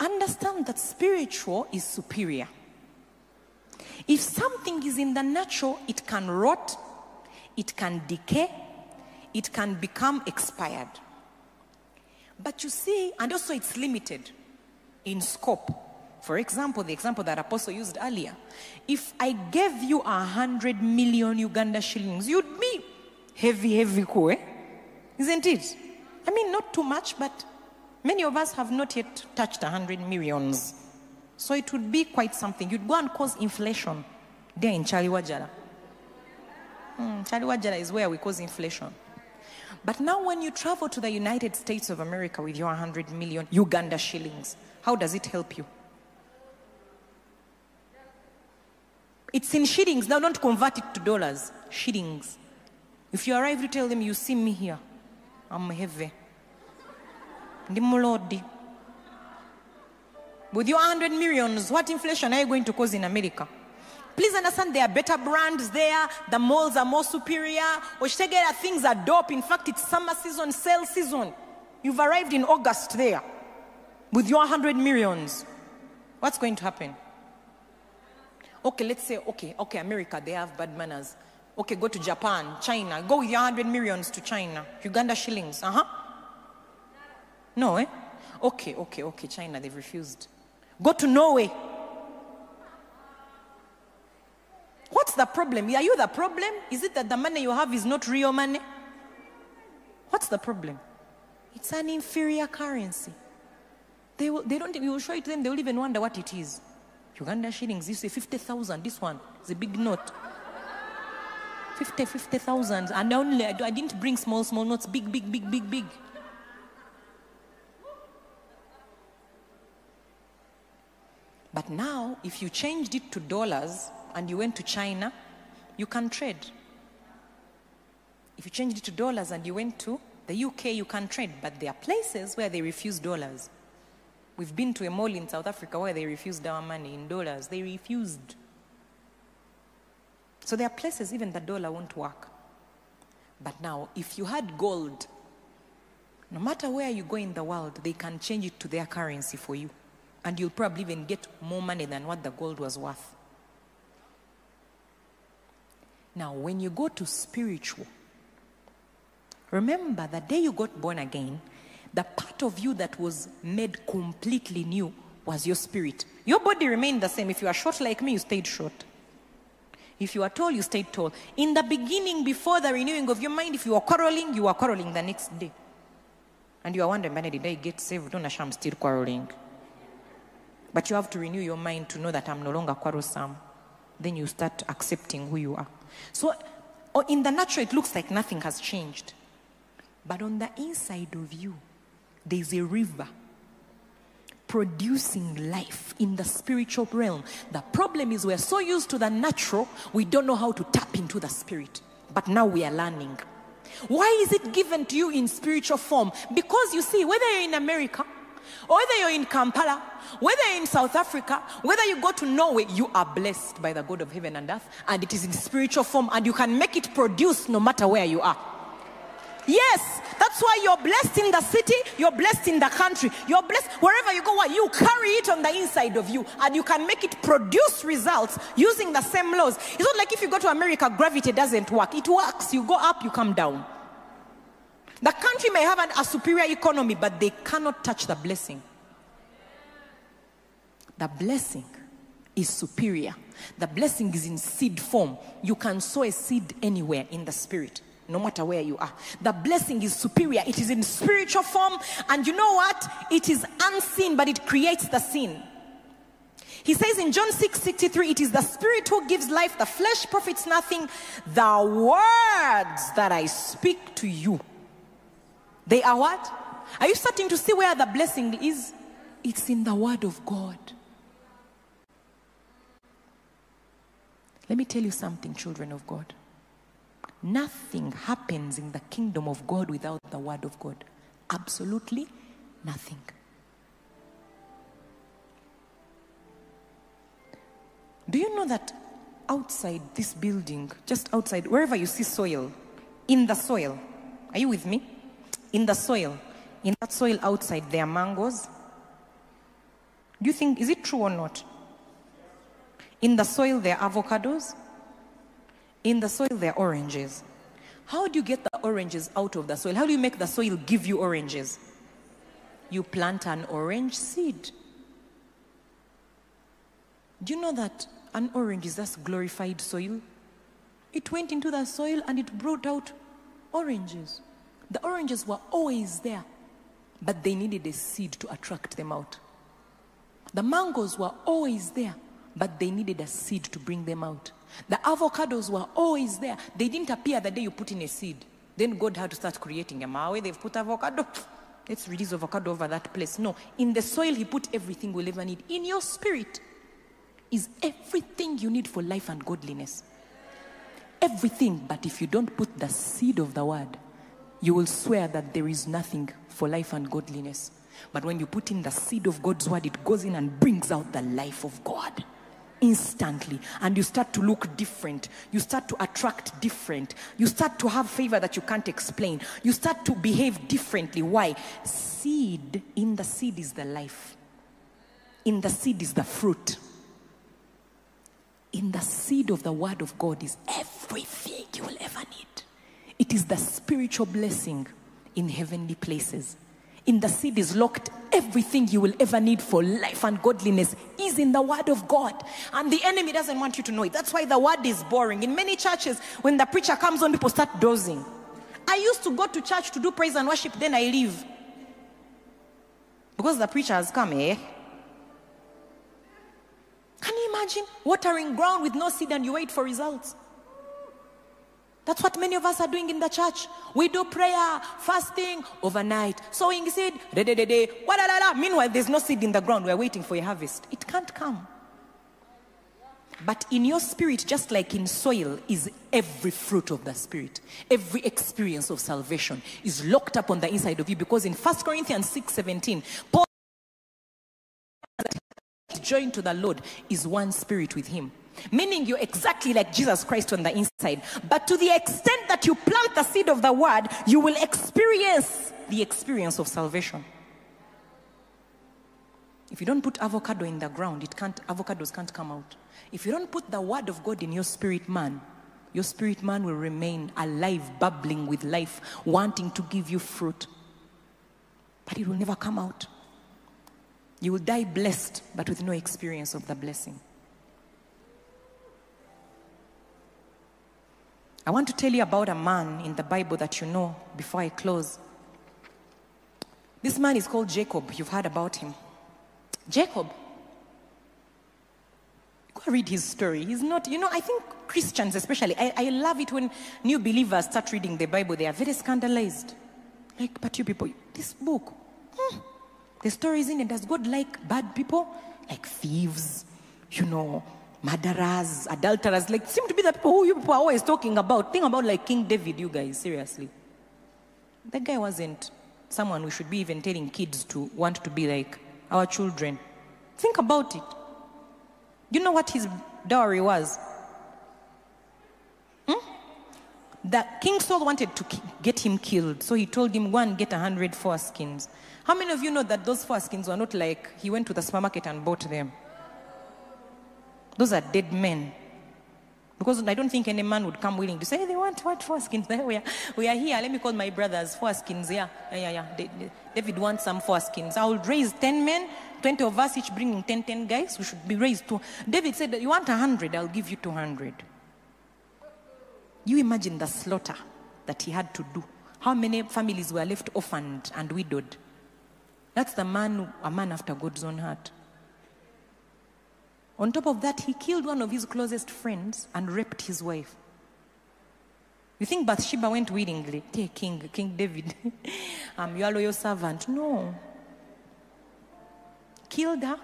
Understand that spiritual is superior. If something is in the natural, it can rot, it can decay, it can become expired. But you see, and also it's limited in scope. For example, the example that Apostle used earlier. If I gave you a hundred million Uganda shillings, you'd be heavy, heavy cool, eh? Isn't it? I mean, not too much, but many of us have not yet touched a hundred millions. So it would be quite something. You'd go and cause inflation there in Chaliwajara. Hmm, Chaliwajara is where we cause inflation. But now, when you travel to the United States of America with your 100 million Uganda shillings, how does it help you? It's in shillings. Now don't convert it to dollars. Shillings. If you arrive, you tell them, you see me here. I'm heavy. Ndi mulodi. With your 100 millions, what inflation are you going to cause in America? Please understand there are better brands there. The malls are more superior. Oshtegera things are dope. In fact, it's summer season, sale season. You've arrived in August there with your 100 millions. What's going to happen? Okay, let's say, okay, okay, America, they have bad manners. Okay, go to Japan, China. Go with your 100 millions to China. Uganda shillings. Uh huh. No, eh? Okay, okay, okay, China, they've refused. Go to Norway. What's the problem? Are you the problem? Is it that the money you have is not real money? What's the problem? It's an inferior currency. They, will, they don't, you will show it to them, they will even wonder what it is. Uganda shillings, you say 50,000, this one is a big note. 50, 50,000. And only, I didn't bring small, small notes, big, big, big, big, big. But now, if you changed it to dollars and you went to China, you can trade. If you changed it to dollars and you went to the UK, you can trade. But there are places where they refuse dollars. We've been to a mall in South Africa where they refused our money in dollars. They refused. So there are places even the dollar won't work. But now, if you had gold, no matter where you go in the world, they can change it to their currency for you. And you'll probably even get more money than what the gold was worth. Now, when you go to spiritual, remember the day you got born again, the part of you that was made completely new was your spirit. Your body remained the same. If you are short like me, you stayed short. If you are tall, you stayed tall. In the beginning, before the renewing of your mind, if you were quarreling, you were quarreling the next day. And you are wondering, man, did I get saved? Don't I'm still quarreling. But you have to renew your mind to know that I'm no longer quarrelsome. Then you start accepting who you are. So, oh, in the natural, it looks like nothing has changed. But on the inside of you, there's a river producing life in the spiritual realm. The problem is we're so used to the natural, we don't know how to tap into the spirit. But now we are learning. Why is it given to you in spiritual form? Because you see, whether you're in America, whether you're in Kampala, whether you're in South Africa, whether you go to Norway, you are blessed by the God of heaven and earth, and it is in spiritual form, and you can make it produce no matter where you are. Yes, that's why you're blessed in the city, you're blessed in the country, you're blessed wherever you go. What You carry it on the inside of you, and you can make it produce results using the same laws. It's not like if you go to America, gravity doesn't work. It works. You go up, you come down. The country may have an, a superior economy, but they cannot touch the blessing. The blessing is superior. The blessing is in seed form. You can sow a seed anywhere in the spirit no matter where you are. The blessing is superior. It is in spiritual form. And you know what? It is unseen, but it creates the sin. He says in John 6 63, it is the spirit who gives life, the flesh profits nothing. The words that I speak to you, they are what? Are you starting to see where the blessing is? It's in the word of God. Let me tell you something, children of God. Nothing happens in the kingdom of God without the word of God. Absolutely nothing. Do you know that outside this building, just outside, wherever you see soil, in the soil, are you with me? In the soil, in that soil outside, there are mangoes. Do you think, is it true or not? In the soil, there are avocados. In the soil, there are oranges. How do you get the oranges out of the soil? How do you make the soil give you oranges? You plant an orange seed. Do you know that an orange is just glorified soil? It went into the soil and it brought out oranges. The oranges were always there, but they needed a seed to attract them out. The mangoes were always there, but they needed a seed to bring them out. The avocados were always there. They didn't appear the day you put in a seed. Then God had to start creating a mawe. They've put avocado. Let's release avocado over that place. No, in the soil, He put everything we'll ever need. In your spirit, is everything you need for life and godliness. Everything, but if you don't put the seed of the word, you will swear that there is nothing for life and godliness. But when you put in the seed of God's word, it goes in and brings out the life of God instantly. And you start to look different. You start to attract different. You start to have favor that you can't explain. You start to behave differently. Why? Seed, in the seed is the life, in the seed is the fruit. In the seed of the word of God is everything you will ever need. It is the spiritual blessing in heavenly places. In the seed is locked everything you will ever need for life and godliness is in the word of God. And the enemy doesn't want you to know it. That's why the word is boring. In many churches, when the preacher comes on, people start dozing. I used to go to church to do praise and worship, then I leave. Because the preacher has come, eh? Can you imagine watering ground with no seed and you wait for results? That's what many of us are doing in the church. We do prayer, fasting, overnight, sowing seed, da, la la la. Meanwhile, there's no seed in the ground. We're waiting for a harvest. It can't come. But in your spirit, just like in soil, is every fruit of the spirit. Every experience of salvation is locked up on the inside of you because in 1 Corinthians 6 17, Paul joined to the Lord is one spirit with him. Meaning you're exactly like Jesus Christ on the inside. But to the extent that you plant the seed of the word, you will experience the experience of salvation. If you don't put avocado in the ground, it can't avocados can't come out. If you don't put the word of God in your spirit man, your spirit man will remain alive, bubbling with life, wanting to give you fruit. But it will never come out. You will die blessed, but with no experience of the blessing. I want to tell you about a man in the Bible that you know before I close. This man is called Jacob. You've heard about him. Jacob. Go read his story. He's not, you know, I think Christians especially, I, I love it when new believers start reading the Bible. They are very scandalized. Like, but you people, this book, hmm, the stories in it, does God like bad people? Like thieves, you know, murderers, adulterers, like seem to be the people who you people are always talking about. Think about like King David, you guys, seriously. That guy wasn't someone we should be even telling kids to want to be like our children. Think about it. You know what his dowry was? Hmm? That King Saul wanted to get him killed, so he told him, Go and get a hundred foreskins. How many of you know that those foreskins were not like he went to the supermarket and bought them? Those are dead men. Because I don't think any man would come willing to say, hey, they want what foreskins? we, are, we are here. Let me call my brothers foreskins. Yeah, yeah, yeah. yeah. David wants some foreskins. I will raise 10 men, 20 of us each bringing 10, 10 guys. We should be raised to. David said, You want 100? I'll give you 200. You imagine the slaughter that he had to do. How many families were left orphaned and widowed? That's the man, a man after God's own heart. On top of that, he killed one of his closest friends and raped his wife. You think Bathsheba went willingly? Dear King, King David, um, I'm your loyal servant. No. Killed her,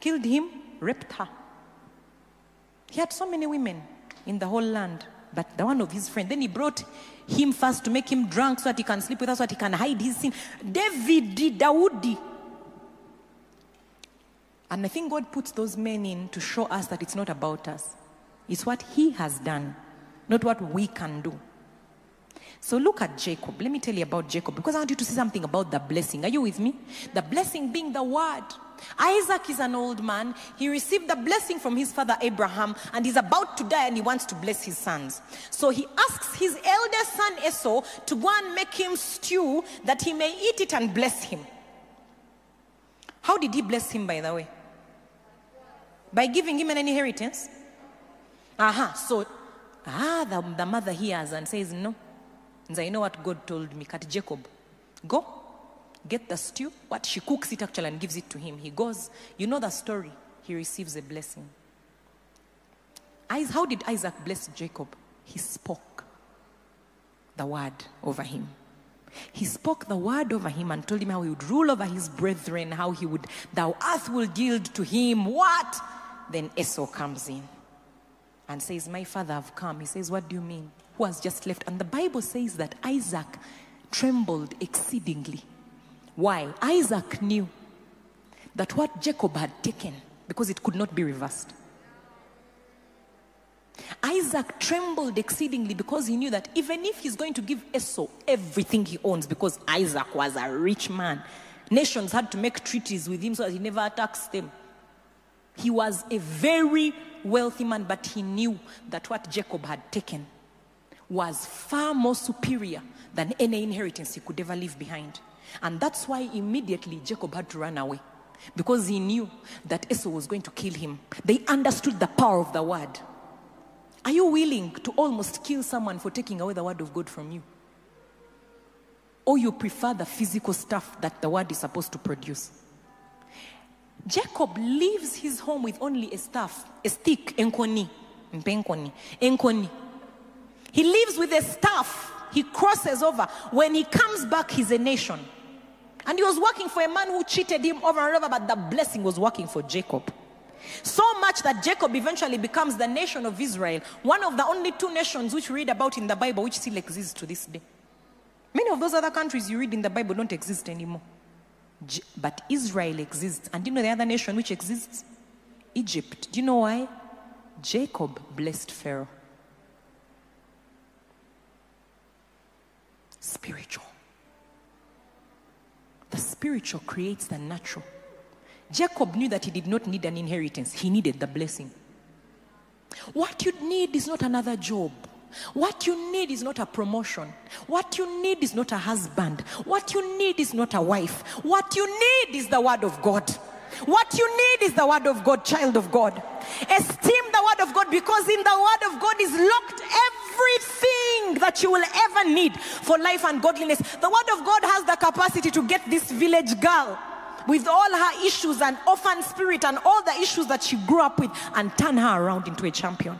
killed him, raped her. He had so many women in the whole land, but the one of his friends. Then he brought him first to make him drunk so that he can sleep with us, so that he can hide his sin. David, Dawoodi, and I think God puts those men in to show us that it's not about us. It's what He has done, not what we can do. So look at Jacob. Let me tell you about Jacob because I want you to see something about the blessing. Are you with me? The blessing being the word. Isaac is an old man. He received the blessing from his father Abraham and he's about to die and he wants to bless his sons. So he asks his eldest son Esau to go and make him stew that he may eat it and bless him. How did he bless him, by the way? By giving him an inheritance? Aha, so, ah, the, the mother hears and says, no. And I know what God told me, cut Jacob, go, get the stew, what she cooks it actually and gives it to him. He goes, you know the story, he receives a blessing. How did Isaac bless Jacob? He spoke the word over him. He spoke the word over him and told him how he would rule over his brethren, how he would, the earth will yield to him. What? Then Esau comes in and says, My father have come. He says, What do you mean? Who has just left? And the Bible says that Isaac trembled exceedingly. Why? Isaac knew that what Jacob had taken, because it could not be reversed. Isaac trembled exceedingly because he knew that even if he's going to give Esau everything he owns, because Isaac was a rich man, nations had to make treaties with him so that he never attacks them. He was a very wealthy man, but he knew that what Jacob had taken was far more superior than any inheritance he could ever leave behind. And that's why immediately Jacob had to run away because he knew that Esau was going to kill him. They understood the power of the word. Are you willing to almost kill someone for taking away the word of God from you? Or you prefer the physical stuff that the word is supposed to produce? Jacob leaves his home with only a staff, a stick, enkoni, mpenkoni, enkoni. He lives with a staff. He crosses over. When he comes back, he's a nation. And he was working for a man who cheated him over and over, but the blessing was working for Jacob. So much that Jacob eventually becomes the nation of Israel, one of the only two nations which we read about in the Bible which still exists to this day. Many of those other countries you read in the Bible don't exist anymore. But Israel exists. And do you know the other nation which exists? Egypt. Do you know why? Jacob blessed Pharaoh. Spiritual. The spiritual creates the natural. Jacob knew that he did not need an inheritance, he needed the blessing. What you need is not another job. What you need is not a promotion. What you need is not a husband. What you need is not a wife. What you need is the word of God. What you need is the word of God, child of God. Esteem the word of God because in the word of God is locked everything that you will ever need for life and godliness. The word of God has the capacity to get this village girl with all her issues and orphan spirit and all the issues that she grew up with and turn her around into a champion.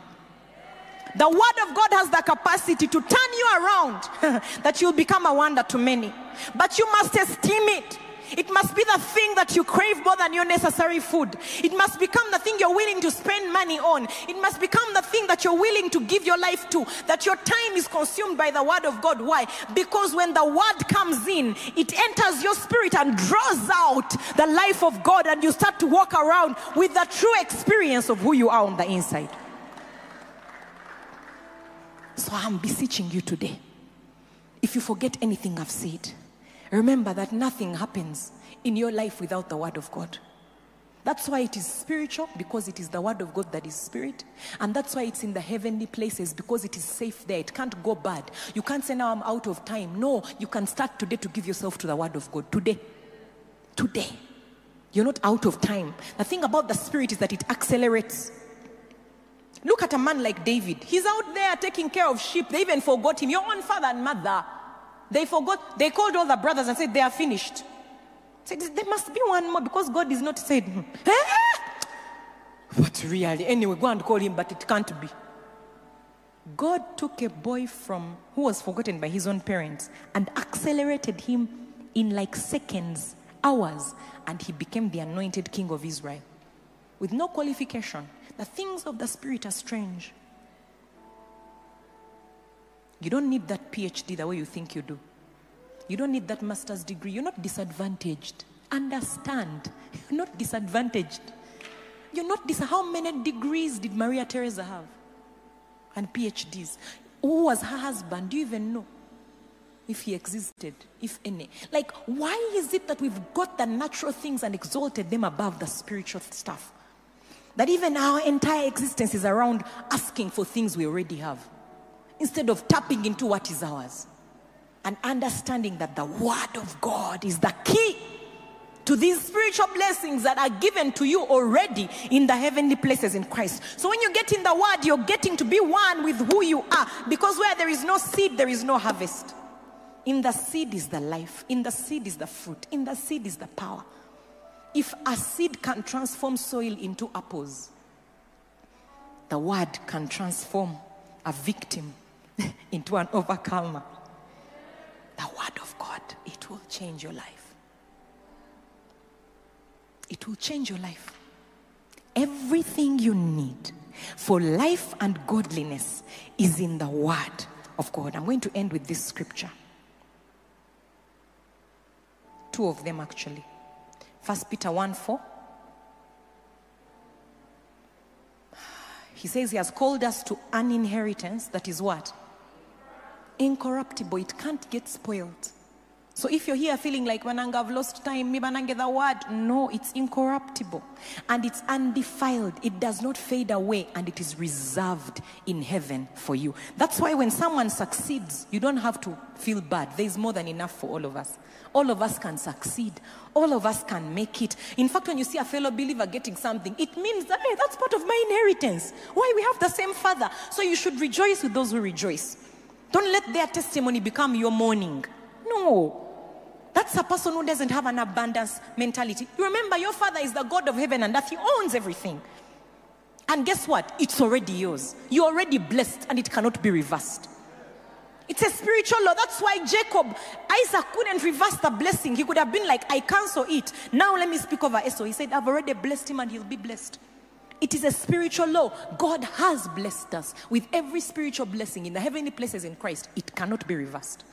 The word of God has the capacity to turn you around that you'll become a wonder to many. But you must esteem it. It must be the thing that you crave more than your necessary food. It must become the thing you're willing to spend money on. It must become the thing that you're willing to give your life to. That your time is consumed by the word of God. Why? Because when the word comes in, it enters your spirit and draws out the life of God, and you start to walk around with the true experience of who you are on the inside. So I'm beseeching you today. If you forget anything I've said, remember that nothing happens in your life without the Word of God. That's why it is spiritual, because it is the Word of God that is spirit. And that's why it's in the heavenly places, because it is safe there. It can't go bad. You can't say, Now I'm out of time. No, you can start today to give yourself to the Word of God. Today. Today. You're not out of time. The thing about the spirit is that it accelerates. Look at a man like David. He's out there taking care of sheep. They even forgot him. Your own father and mother. They forgot. They called all the brothers and said, They are finished. Said, There must be one more because God is not said. "Ah!" But really, anyway, go and call him, but it can't be. God took a boy from who was forgotten by his own parents and accelerated him in like seconds, hours, and he became the anointed king of Israel with no qualification. The things of the spirit are strange. You don't need that PhD the way you think you do. You don't need that master's degree. You're not disadvantaged. Understand. You're not disadvantaged. You're not dis- How many degrees did Maria Teresa have? And PhDs. Who was her husband? Do you even know? If he existed, if any. Like, why is it that we've got the natural things and exalted them above the spiritual stuff? That even our entire existence is around asking for things we already have instead of tapping into what is ours and understanding that the Word of God is the key to these spiritual blessings that are given to you already in the heavenly places in Christ. So when you get in the Word, you're getting to be one with who you are because where there is no seed, there is no harvest. In the seed is the life, in the seed is the fruit, in the seed is the power. If a seed can transform soil into apples, the word can transform a victim into an overcomer. The word of God. It will change your life. It will change your life. Everything you need for life and godliness is in the Word of God. I'm going to end with this scripture. Two of them, actually. First Peter 1 4. He says he has called us to an inheritance that is what? Incorruptible. It can't get spoiled. So if you're here feeling like Wananga, I've lost time, maybe get the word, no, it's incorruptible and it's undefiled. It does not fade away and it is reserved in heaven for you. That's why when someone succeeds, you don't have to feel bad. There's more than enough for all of us. All of us can succeed. All of us can make it. In fact, when you see a fellow believer getting something, it means that, hey, that's part of my inheritance. Why? We have the same father. So you should rejoice with those who rejoice. Don't let their testimony become your mourning. No. That's a person who doesn't have an abundance mentality. You remember, your father is the God of heaven and earth, he owns everything. And guess what? It's already yours. You're already blessed and it cannot be reversed. It's a spiritual law. That's why Jacob, Isaac couldn't reverse the blessing. He could have been like, I cancel it. Now let me speak over Esau. He said, I've already blessed him and he'll be blessed. It is a spiritual law. God has blessed us with every spiritual blessing in the heavenly places in Christ. It cannot be reversed.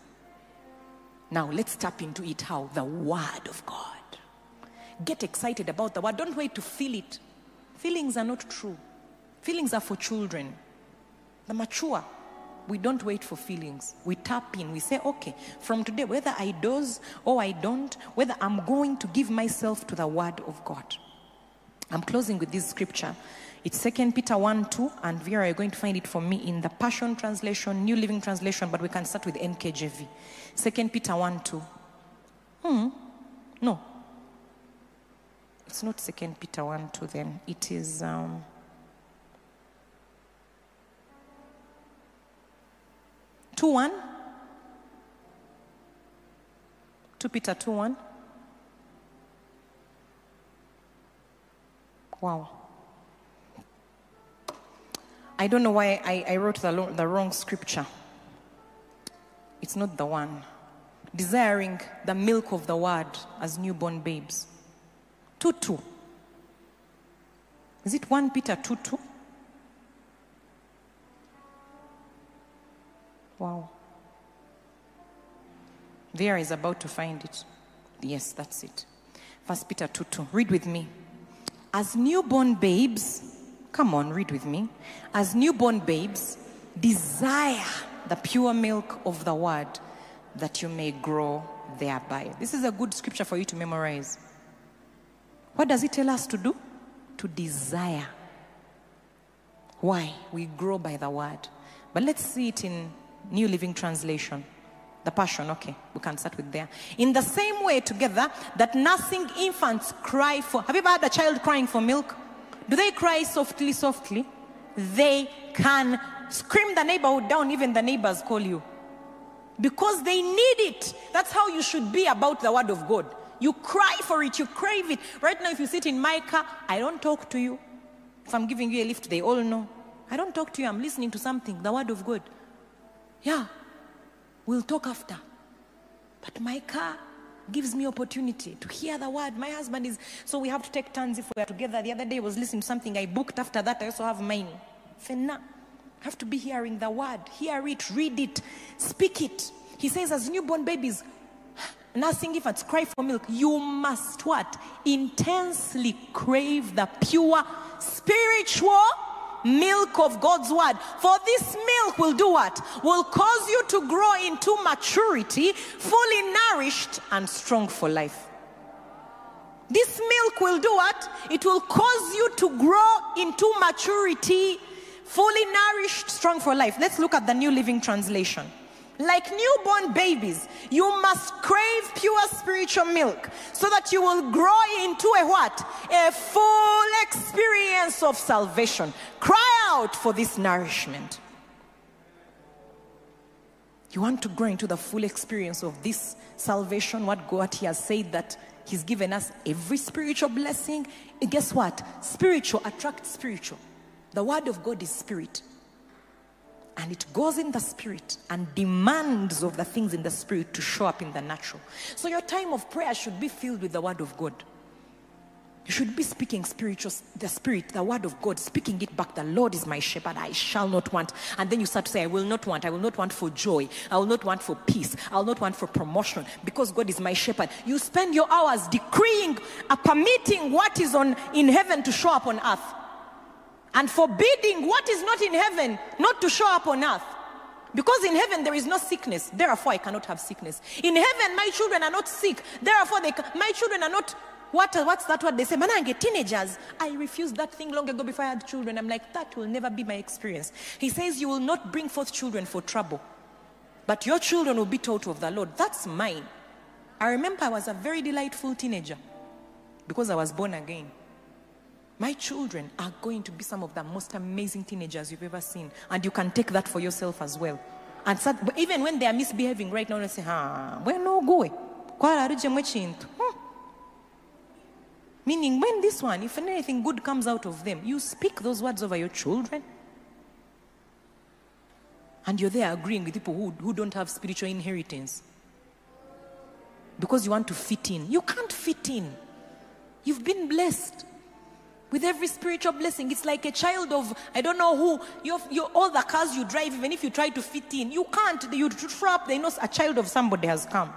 Now let's tap into it how? The Word of God. Get excited about the Word. Don't wait to feel it. Feelings are not true. Feelings are for children. The mature, we don't wait for feelings. We tap in. We say, okay, from today, whether I doze or I don't, whether I'm going to give myself to the Word of God. I'm closing with this scripture. It's 2 Peter 1 2, and Vera, you're going to find it for me in the Passion Translation, New Living Translation, but we can start with NKJV. Second Peter 1 2. Hmm. No. It's not Second Peter 1 2 then. It is um, two one. Two Peter two one. Wow. I don't know why I, I wrote the, the wrong scripture. It's not the one. Desiring the milk of the word as newborn babes. 2 2. Is it 1 Peter 2 2? Wow. There is about to find it. Yes, that's it. First Peter 2 2. Read with me. As newborn babes, come on, read with me. As newborn babes, desire the pure milk of the word, that you may grow thereby. This is a good scripture for you to memorize. What does it tell us to do? To desire. Why? We grow by the word. But let's see it in New Living Translation. The Passion, okay, we can start with there. In the same way, together, that nursing infants cry for. Have you ever had a child crying for milk? Do they cry softly, softly? They can Scream the neighborhood down, even the neighbors call you. Because they need it. That's how you should be about the word of God. You cry for it, you crave it. Right now, if you sit in my car, I don't talk to you. If I'm giving you a lift, they all know. I don't talk to you, I'm listening to something, the word of God. Yeah, we'll talk after. But my car gives me opportunity to hear the word. My husband is, so we have to take turns if we are together. The other day I was listening to something I booked after that. I also have mine. Fena have to be hearing the word. Hear it, read it, speak it. He says, as newborn babies, nursing infants cry for milk, you must what? Intensely crave the pure spiritual milk of God's word. For this milk will do what? Will cause you to grow into maturity, fully nourished and strong for life. This milk will do what? It will cause you to grow into maturity fully nourished, strong for life. Let's look at the New Living Translation. Like newborn babies, you must crave pure spiritual milk so that you will grow into a what? A full experience of salvation. Cry out for this nourishment. You want to grow into the full experience of this salvation, what God He has said that He's given us every spiritual blessing. And guess what? Spiritual attracts spiritual. The word of God is spirit. And it goes in the spirit and demands of the things in the spirit to show up in the natural. So your time of prayer should be filled with the word of God. You should be speaking spiritual, the spirit, the word of God, speaking it back. The Lord is my shepherd, I shall not want. And then you start to say, I will not want, I will not want for joy, I will not want for peace, I will not want for promotion because God is my shepherd. You spend your hours decreeing, uh, permitting what is on in heaven to show up on earth and forbidding what is not in heaven not to show up on earth. Because in heaven there is no sickness, therefore I cannot have sickness. In heaven, my children are not sick, therefore they, my children are not. What, what's that word they say? Manange, teenagers. I refused that thing long ago before I had children. I'm like, that will never be my experience. He says, You will not bring forth children for trouble, but your children will be taught of the Lord. That's mine. I remember I was a very delightful teenager because I was born again. My children are going to be some of the most amazing teenagers you've ever seen. And you can take that for yourself as well. And so, even when they are misbehaving right now, they say, ah, where no go? Hmm. Meaning, when this one, if anything good comes out of them, you speak those words over your children. And you're there agreeing with people who, who don't have spiritual inheritance. Because you want to fit in. You can't fit in. You've been blessed with every spiritual blessing. It's like a child of, I don't know who, you're, you're, all the cars you drive, even if you try to fit in, you can't. You trap, they know a child of somebody has come.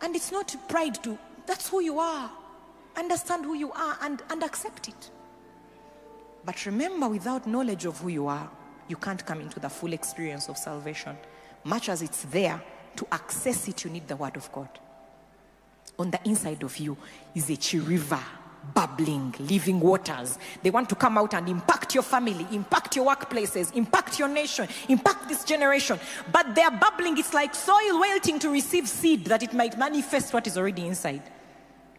And it's not pride to, that's who you are. Understand who you are and, and accept it. But remember, without knowledge of who you are, you can't come into the full experience of salvation. Much as it's there, to access it, you need the Word of God. On the inside of you is a river bubbling, living waters. They want to come out and impact your family, impact your workplaces, impact your nation, impact this generation. But they are bubbling. It's like soil waiting to receive seed that it might manifest what is already inside.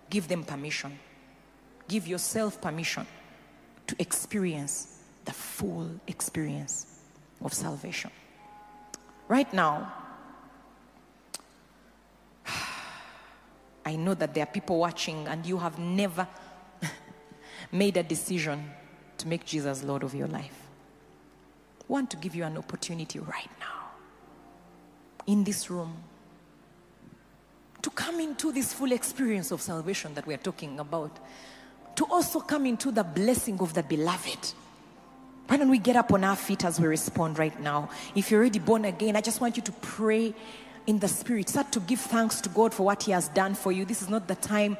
Give them permission. Give yourself permission to experience the full experience of salvation. Right now, I know that there are people watching and you have never made a decision to make Jesus Lord of your life, I want to give you an opportunity right now in this room to come into this full experience of salvation that we are talking about, to also come into the blessing of the beloved. Why don't we get up on our feet as we respond right now? If you're already born again, I just want you to pray in the spirit. Start to give thanks to God for what He has done for you. This is not the time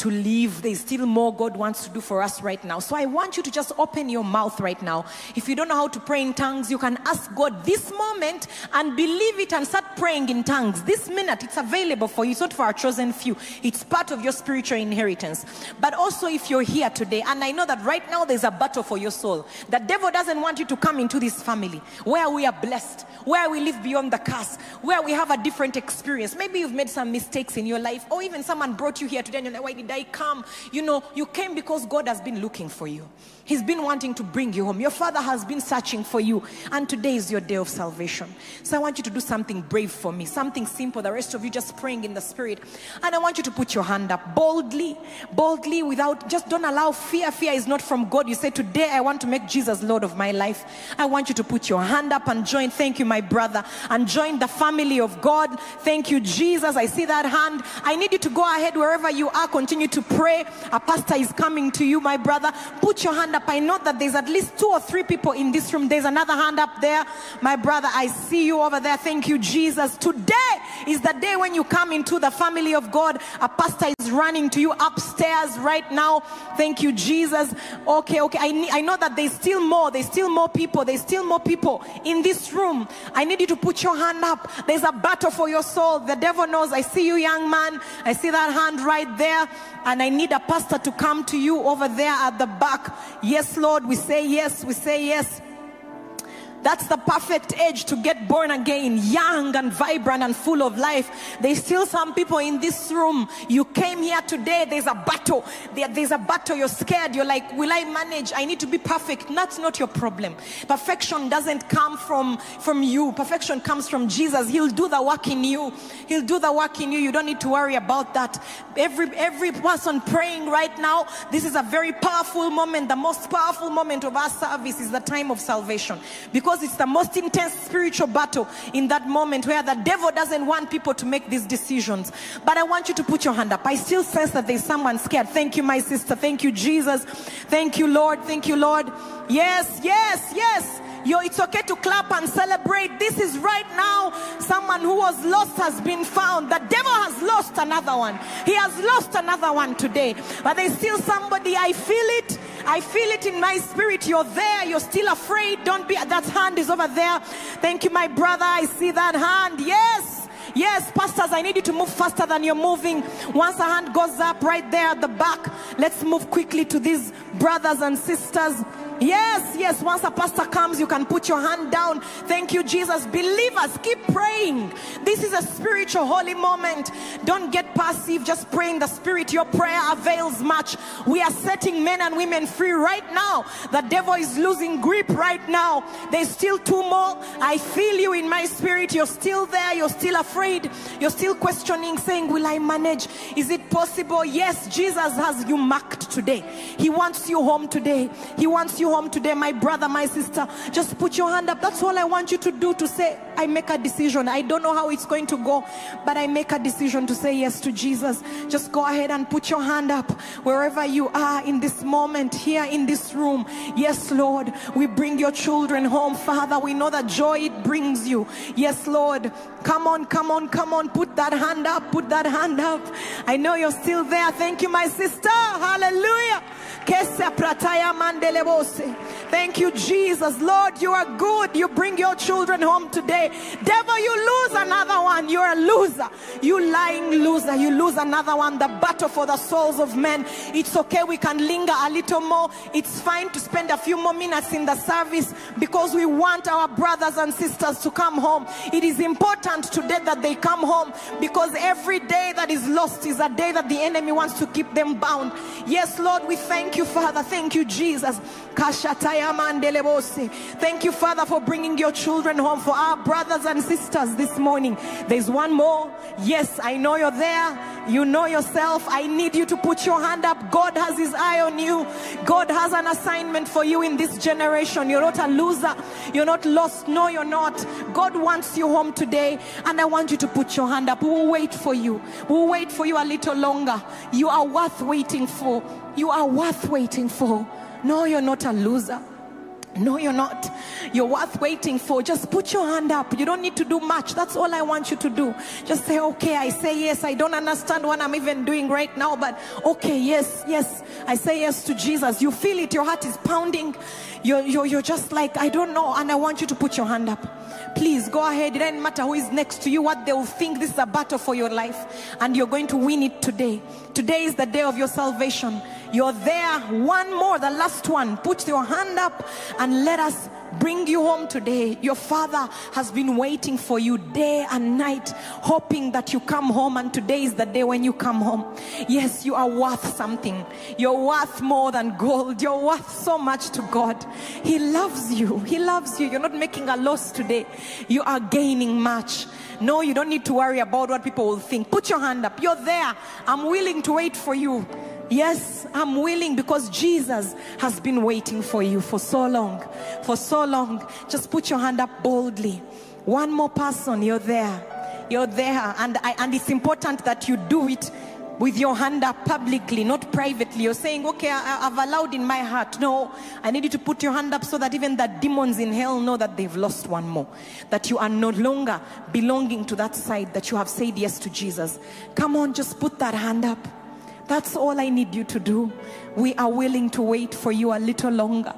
to live. There's still more God wants to do for us right now. So I want you to just open your mouth right now. If you don't know how to pray in tongues, you can ask God this moment and believe it and start praying in tongues. This minute, it's available for you. It's not for our chosen few, it's part of your spiritual inheritance. But also, if you're here today, and I know that right now there's a battle for your soul, the devil doesn't want you to come into this family where we are blessed, where we live beyond the curse, where we have a different experience. Maybe you've made some mistakes in your life, or even someone brought you here today and you're like, why did I come? You know, you came because God has been looking for you. He's been wanting to bring you home. Your father has been searching for you, and today is your day of salvation. So I want you to do something brave for me, something simple. The rest of you just praying in the spirit. And I want you to put your hand up boldly, boldly, without just don't allow fear. Fear is not from God. You say, Today I want to make Jesus Lord of my life. I want you to put your hand up and join. Thank you, my brother, and join the family of God. Thank you, Jesus. I see that hand. I need you to go ahead wherever you are. Continue to pray. A pastor is coming to you, my brother. Put your hand up up. I know that there's at least two or three people in this room. There's another hand up there. My brother, I see you over there. Thank you, Jesus. Today is the day when you come into the family of God. A pastor is running to you upstairs right now. Thank you, Jesus. Okay, okay. I, I know that there's still more. There's still more people. There's still more people in this room. I need you to put your hand up. There's a battle for your soul. The devil knows. I see you, young man. I see that hand right there. And I need a pastor to come to you over there at the back. Yes, Lord, we say yes, we say yes. That's the perfect age to get born again, young and vibrant and full of life. There's still some people in this room. You came here today, there's a battle. There, there's a battle, you're scared. You're like, Will I manage? I need to be perfect. That's not your problem. Perfection doesn't come from, from you, perfection comes from Jesus. He'll do the work in you. He'll do the work in you. You don't need to worry about that. Every, every person praying right now, this is a very powerful moment. The most powerful moment of our service is the time of salvation. Because because it's the most intense spiritual battle in that moment where the devil doesn't want people to make these decisions. But I want you to put your hand up. I still sense that there's someone scared. Thank you, my sister. Thank you, Jesus. Thank you, Lord. Thank you, Lord. Yes, yes, yes. Yo, it's okay to clap and celebrate. This is right now. Someone who was lost has been found. The devil has lost another one. He has lost another one today. But there's still somebody. I feel it. I feel it in my spirit. You're there. You're still afraid. Don't be. That hand is over there. Thank you, my brother. I see that hand. Yes. Yes, pastors, I need you to move faster than you're moving. Once a hand goes up right there at the back, let's move quickly to these brothers and sisters. Yes, yes. Once a pastor comes, you can put your hand down. Thank you, Jesus. Believers, keep praying. This is a spiritual holy moment. Don't get passive. Just pray in the spirit. Your prayer avails much. We are setting men and women free right now. The devil is losing grip right now. There's still two more. I feel you in my spirit. You're still there. You're still afraid. You're still questioning, saying, Will I manage? Is it possible? Yes, Jesus has you marked today. He wants you home today. He wants you home today, my brother, my sister. Just put your hand up. That's all I want you to do to say, I make a decision. I don't know how it's going to go, but I make a decision to say yes to Jesus. Just go ahead and put your hand up wherever you are in this moment, here in this room. Yes, Lord, we bring your children home, Father. We know that joy it brings you. Yes, Lord. Come on, come on, come on. Put that hand up. Put that hand up. I know you're still there. Thank you, my sister. Hallelujah. Kesa prataya mandelebose. Thank you, Jesus. Lord, you are good. You bring your children home today. Devil, you lose another one. You're a loser. You lying loser. You lose another one. The battle for the souls of men. It's okay. We can linger a little more. It's fine to spend a few more minutes in the service because we want our brothers and sisters to come home. It is important today that they come home because every day that is lost is a day that the enemy wants to keep them bound. Yes, Lord, we thank you, Father. Thank you, Jesus. Kashataya. Thank you, Father, for bringing your children home for our brothers and sisters this morning. There's one more. Yes, I know you're there. You know yourself. I need you to put your hand up. God has his eye on you. God has an assignment for you in this generation. You're not a loser. You're not lost. No, you're not. God wants you home today. And I want you to put your hand up. We will wait for you. We will wait for you a little longer. You are worth waiting for. You are worth waiting for. No, you're not a loser. No, you're not. You're worth waiting for. Just put your hand up. You don't need to do much. That's all I want you to do. Just say, okay, I say yes. I don't understand what I'm even doing right now, but okay, yes, yes. I say yes to Jesus. You feel it. Your heart is pounding. You're, you're, you're just like, I don't know. And I want you to put your hand up. Please go ahead. It doesn't matter who is next to you, what they will think. This is a battle for your life. And you're going to win it today. Today is the day of your salvation. You're there. One more, the last one. Put your hand up and let us bring you home today. Your father has been waiting for you day and night, hoping that you come home. And today is the day when you come home. Yes, you are worth something. You're worth more than gold. You're worth so much to God. He loves you. He loves you. You're not making a loss today. You are gaining much. No, you don't need to worry about what people will think. Put your hand up. You're there. I'm willing to wait for you. Yes, I'm willing because Jesus has been waiting for you for so long. For so long. Just put your hand up boldly. One more person, you're there. You're there. And, I, and it's important that you do it with your hand up publicly, not privately. You're saying, okay, I, I've allowed in my heart. No, I need you to put your hand up so that even the demons in hell know that they've lost one more. That you are no longer belonging to that side, that you have said yes to Jesus. Come on, just put that hand up. That's all I need you to do. We are willing to wait for you a little longer.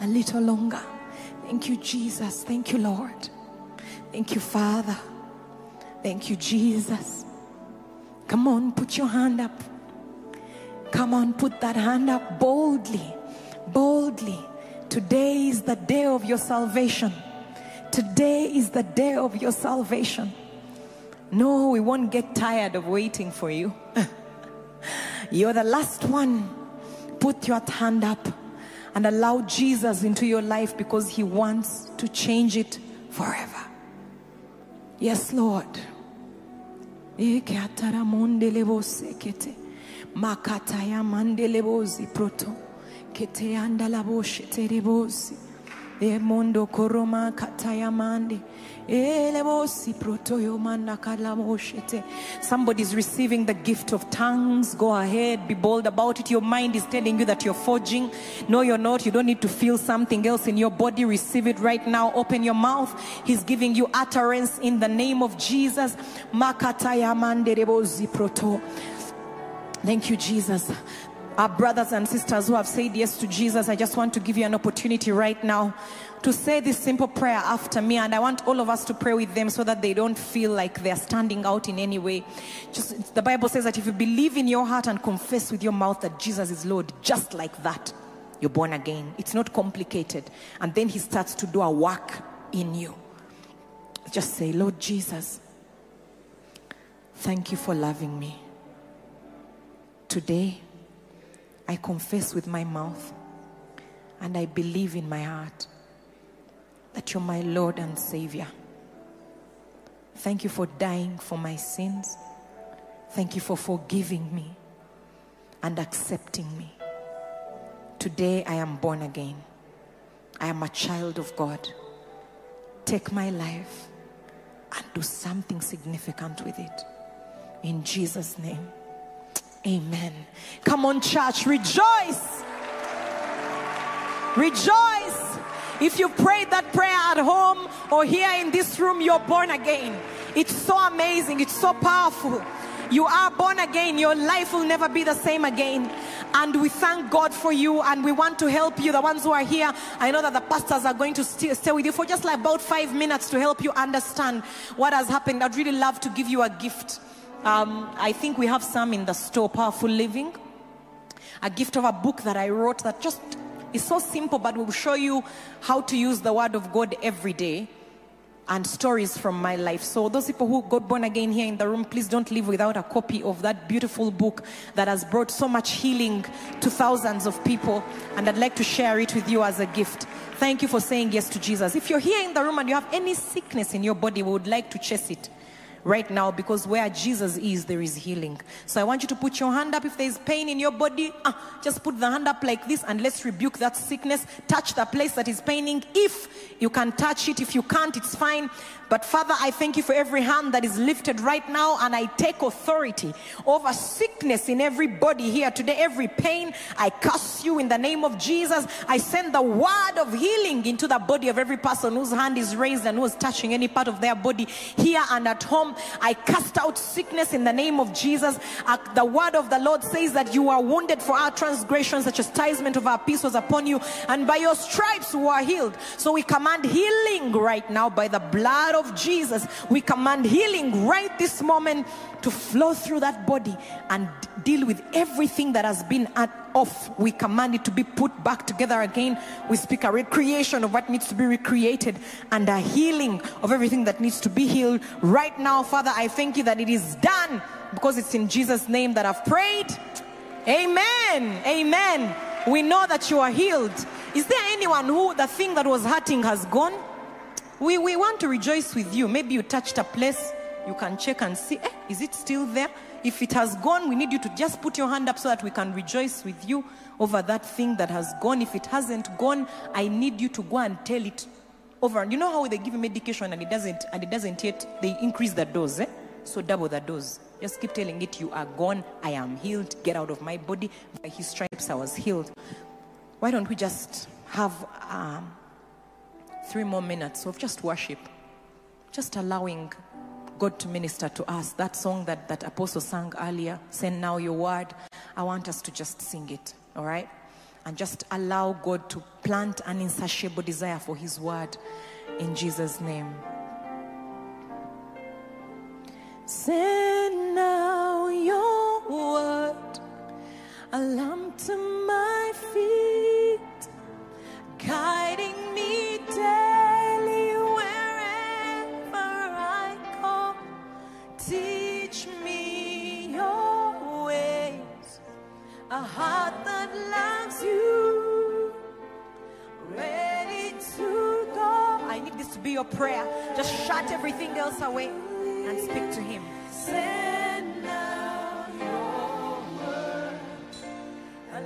A little longer. Thank you, Jesus. Thank you, Lord. Thank you, Father. Thank you, Jesus. Come on, put your hand up. Come on, put that hand up boldly. Boldly. Today is the day of your salvation. Today is the day of your salvation. No, we won't get tired of waiting for you. You're the last one. Put your hand up and allow Jesus into your life because he wants to change it forever. Yes, Lord. proto laboshe terebozi Emondo koroma kalamoshete. Somebody's receiving the gift of tongues. Go ahead, be bold about it. Your mind is telling you that you're forging. No, you're not. You don't need to feel something else in your body. Receive it right now. Open your mouth. He's giving you utterance in the name of Jesus. Thank you, Jesus. Our brothers and sisters who have said yes to Jesus, I just want to give you an opportunity right now to say this simple prayer after me. And I want all of us to pray with them so that they don't feel like they're standing out in any way. Just the Bible says that if you believe in your heart and confess with your mouth that Jesus is Lord, just like that, you're born again. It's not complicated. And then He starts to do a work in you. Just say, Lord Jesus, thank you for loving me. Today, I confess with my mouth and I believe in my heart that you're my Lord and Savior. Thank you for dying for my sins. Thank you for forgiving me and accepting me. Today I am born again. I am a child of God. Take my life and do something significant with it. In Jesus' name. Amen. Come on, church, rejoice. Rejoice. If you prayed that prayer at home or here in this room, you're born again. It's so amazing, it's so powerful. You are born again. Your life will never be the same again. And we thank God for you and we want to help you. The ones who are here, I know that the pastors are going to stay, stay with you for just like about five minutes to help you understand what has happened. I'd really love to give you a gift. Um, I think we have some in the store, Powerful Living. A gift of a book that I wrote that just is so simple, but we will show you how to use the Word of God every day and stories from my life. So, those people who got born again here in the room, please don't leave without a copy of that beautiful book that has brought so much healing to thousands of people. And I'd like to share it with you as a gift. Thank you for saying yes to Jesus. If you're here in the room and you have any sickness in your body, we would like to chase it right now because where Jesus is, there is healing. So I want you to put your hand up. If there is pain in your body, uh, just put the hand up like this and let's rebuke that sickness. Touch the place that is paining. If you can touch it, if you can't, it's fine. But Father, I thank you for every hand that is lifted right now, and I take authority over sickness in every body here today, every pain. I curse you in the name of Jesus. I send the word of healing into the body of every person whose hand is raised and who is touching any part of their body here and at home. I cast out sickness in the name of Jesus. Uh, the word of the Lord says that you are wounded for our transgressions, the chastisement of our peace was upon you, and by your stripes we are healed. So we command healing right now by the blood of Jesus, we command healing right this moment to flow through that body and deal with everything that has been at off. We command it to be put back together again. We speak a recreation of what needs to be recreated and a healing of everything that needs to be healed. Right now, Father, I thank you that it is done because it's in Jesus' name that I've prayed. Amen. Amen. We know that you are healed. Is there anyone who the thing that was hurting has gone? We, we want to rejoice with you. Maybe you touched a place, you can check and see, eh, is it still there? If it has gone, we need you to just put your hand up so that we can rejoice with you over that thing that has gone. If it hasn't gone, I need you to go and tell it over. You know how they give medication and it doesn't and it doesn't yet they increase the dose, eh? So double the dose. Just keep telling it, you are gone, I am healed, get out of my body. By his stripes I was healed. Why don't we just have um, three more minutes of just worship, just allowing God to minister to us. That song that, that Apostle sang earlier, Send Now Your Word, I want us to just sing it, all right? And just allow God to plant an insatiable desire for His word in Jesus' name. Send now your word, a lamp to my feet, guiding be your prayer. Just shut everything else away and speak to Him. Send your word, a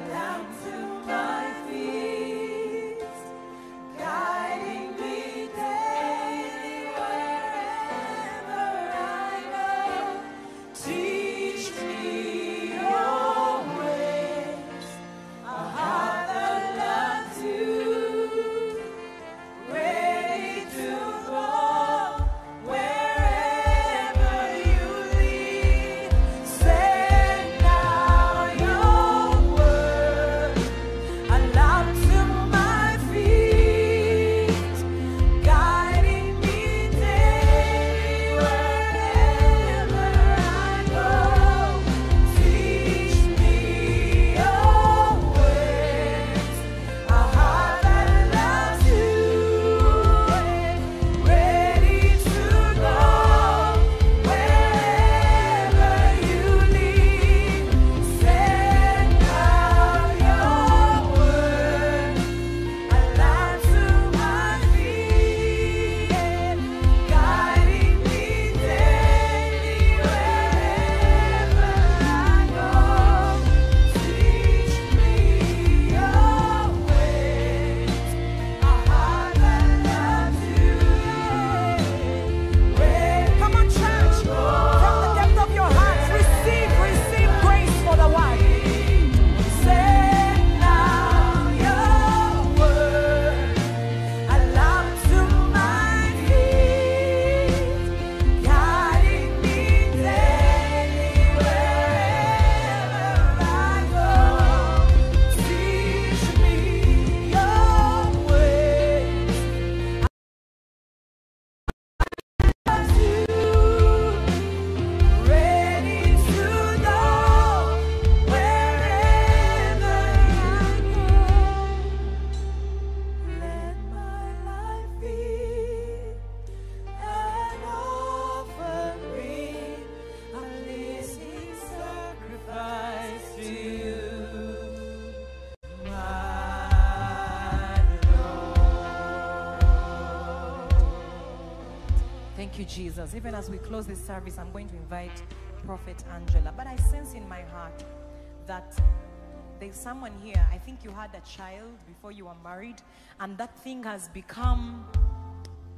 Jesus. Even as we close this service, I'm going to invite Prophet Angela. But I sense in my heart that there's someone here. I think you had a child before you were married, and that thing has become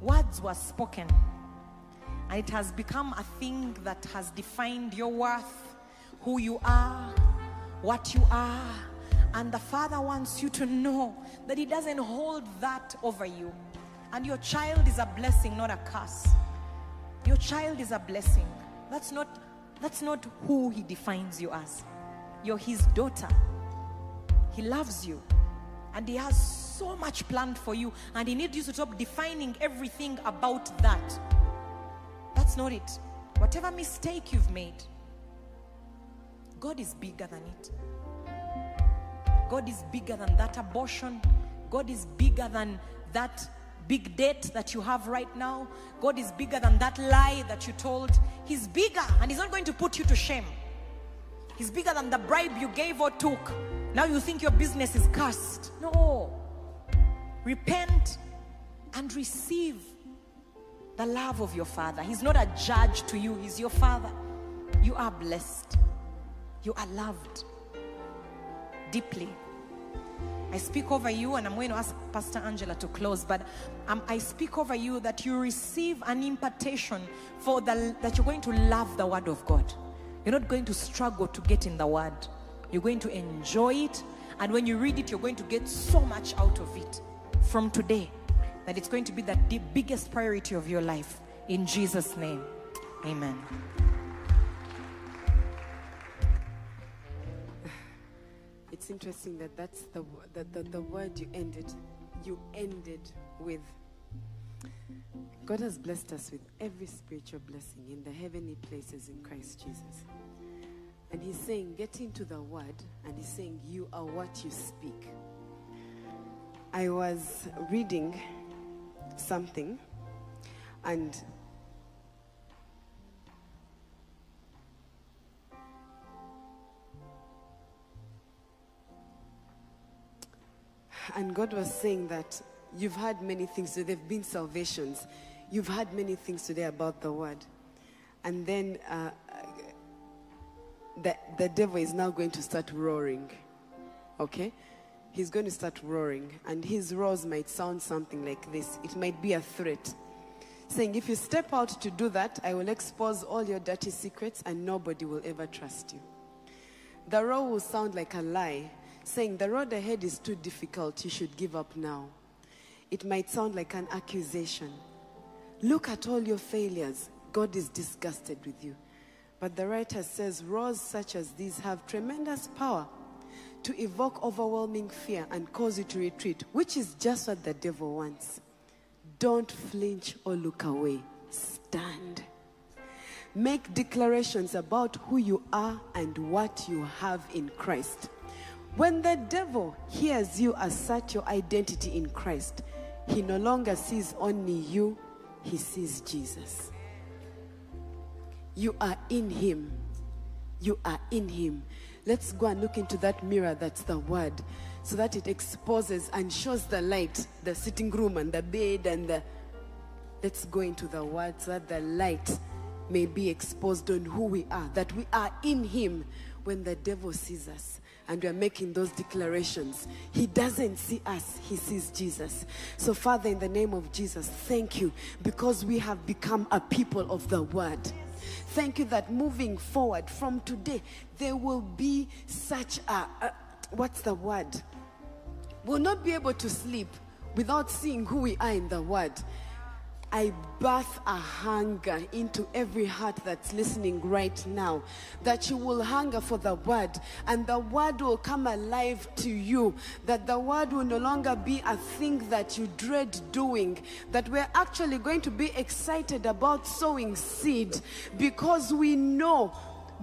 words were spoken. And it has become a thing that has defined your worth, who you are, what you are. And the Father wants you to know that He doesn't hold that over you. And your child is a blessing, not a curse. Your child is a blessing. That's not, that's not who He defines you as. You're His daughter. He loves you. And He has so much planned for you. And He needs you to stop defining everything about that. That's not it. Whatever mistake you've made, God is bigger than it. God is bigger than that abortion. God is bigger than that big debt that you have right now. God is bigger than that lie that you told. He's bigger and He's not going to put you to shame. He's bigger than the bribe you gave or took. Now you think your business is cursed. No. Repent and receive the love of your father. He's not a judge to you, he's your father. You are blessed. You are loved deeply. I speak over you, and I'm going to ask Pastor Angela to close, but um, I speak over you that you receive an impartation for the, that you're going to love the Word of God. You're not going to struggle to get in the Word. You're going to enjoy it, and when you read it, you're going to get so much out of it from today that it's going to be the biggest priority of your life. In Jesus' name, amen. It's interesting that that's the, the, the, the word you ended. You ended with. God has blessed us with every spiritual blessing in the heavenly places in Christ Jesus. And He's saying, get into the word, and He's saying, you are what you speak. I was reading something, and and God was saying that you've had many things, so there have been salvations. You've had many things today about the word. And then uh, the, the devil is now going to start roaring. Okay? He's going to start roaring. And his roars might sound something like this it might be a threat. Saying, if you step out to do that, I will expose all your dirty secrets and nobody will ever trust you. The roar will sound like a lie, saying, The road ahead is too difficult, you should give up now. It might sound like an accusation. Look at all your failures. God is disgusted with you. But the writer says, Roars such as these have tremendous power to evoke overwhelming fear and cause you to retreat, which is just what the devil wants. Don't flinch or look away. Stand. Make declarations about who you are and what you have in Christ. When the devil hears you assert your identity in Christ, he no longer sees only you, he sees Jesus. You are in him. You are in him. Let's go and look into that mirror that's the word so that it exposes and shows the light, the sitting room and the bed and the. Let's go into the word so that the light may be exposed on who we are, that we are in him when the devil sees us and we are making those declarations. He doesn't see us, He sees Jesus. So, Father, in the name of Jesus, thank you because we have become a people of the Word. Thank you that moving forward from today, there will be such a, a what's the word? We'll not be able to sleep without seeing who we are in the Word. I birth a hunger into every heart that's listening right now. That you will hunger for the word and the word will come alive to you. That the word will no longer be a thing that you dread doing. That we're actually going to be excited about sowing seed because we know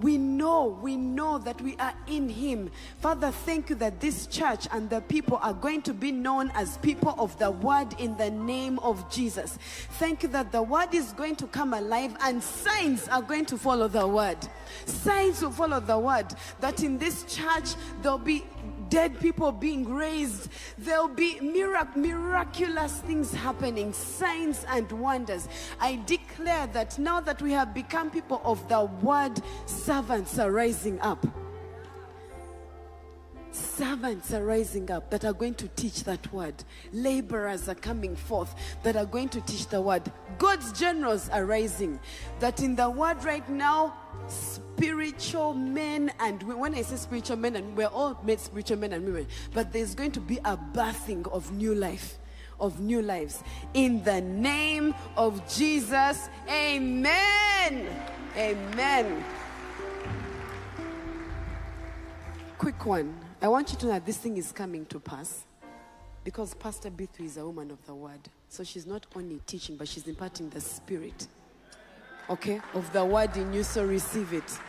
we know, we know that we are in Him. Father, thank you that this church and the people are going to be known as people of the Word in the name of Jesus. Thank you that the Word is going to come alive and signs are going to follow the Word. Signs will follow the Word. That in this church there'll be dead people being raised. There'll be mirac- miraculous things happening, signs and wonders. I declare that now that we have become people of the word, servants are rising up. Servants are rising up that are going to teach that word. Laborers are coming forth that are going to teach the word. God's generals are rising. That in the word right now, spiritual men and women, when I say spiritual men and we're all made spiritual men and women, but there's going to be a birthing of new life, of new lives. In the name of Jesus, amen. Amen. Quick one. I want you to know that this thing is coming to pass because Pastor Bee3 is a woman of the word. So she's not only teaching, but she's imparting the spirit, okay, of the word in you. So receive it.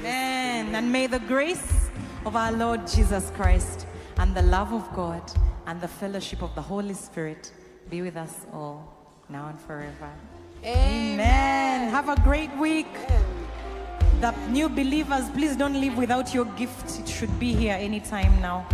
Amen. And may the grace of our Lord Jesus Christ and the love of God and the fellowship of the Holy Spirit be with us all now and forever. Amen. Have a great week. The new believers, please don't leave without your gift. It should be here anytime now.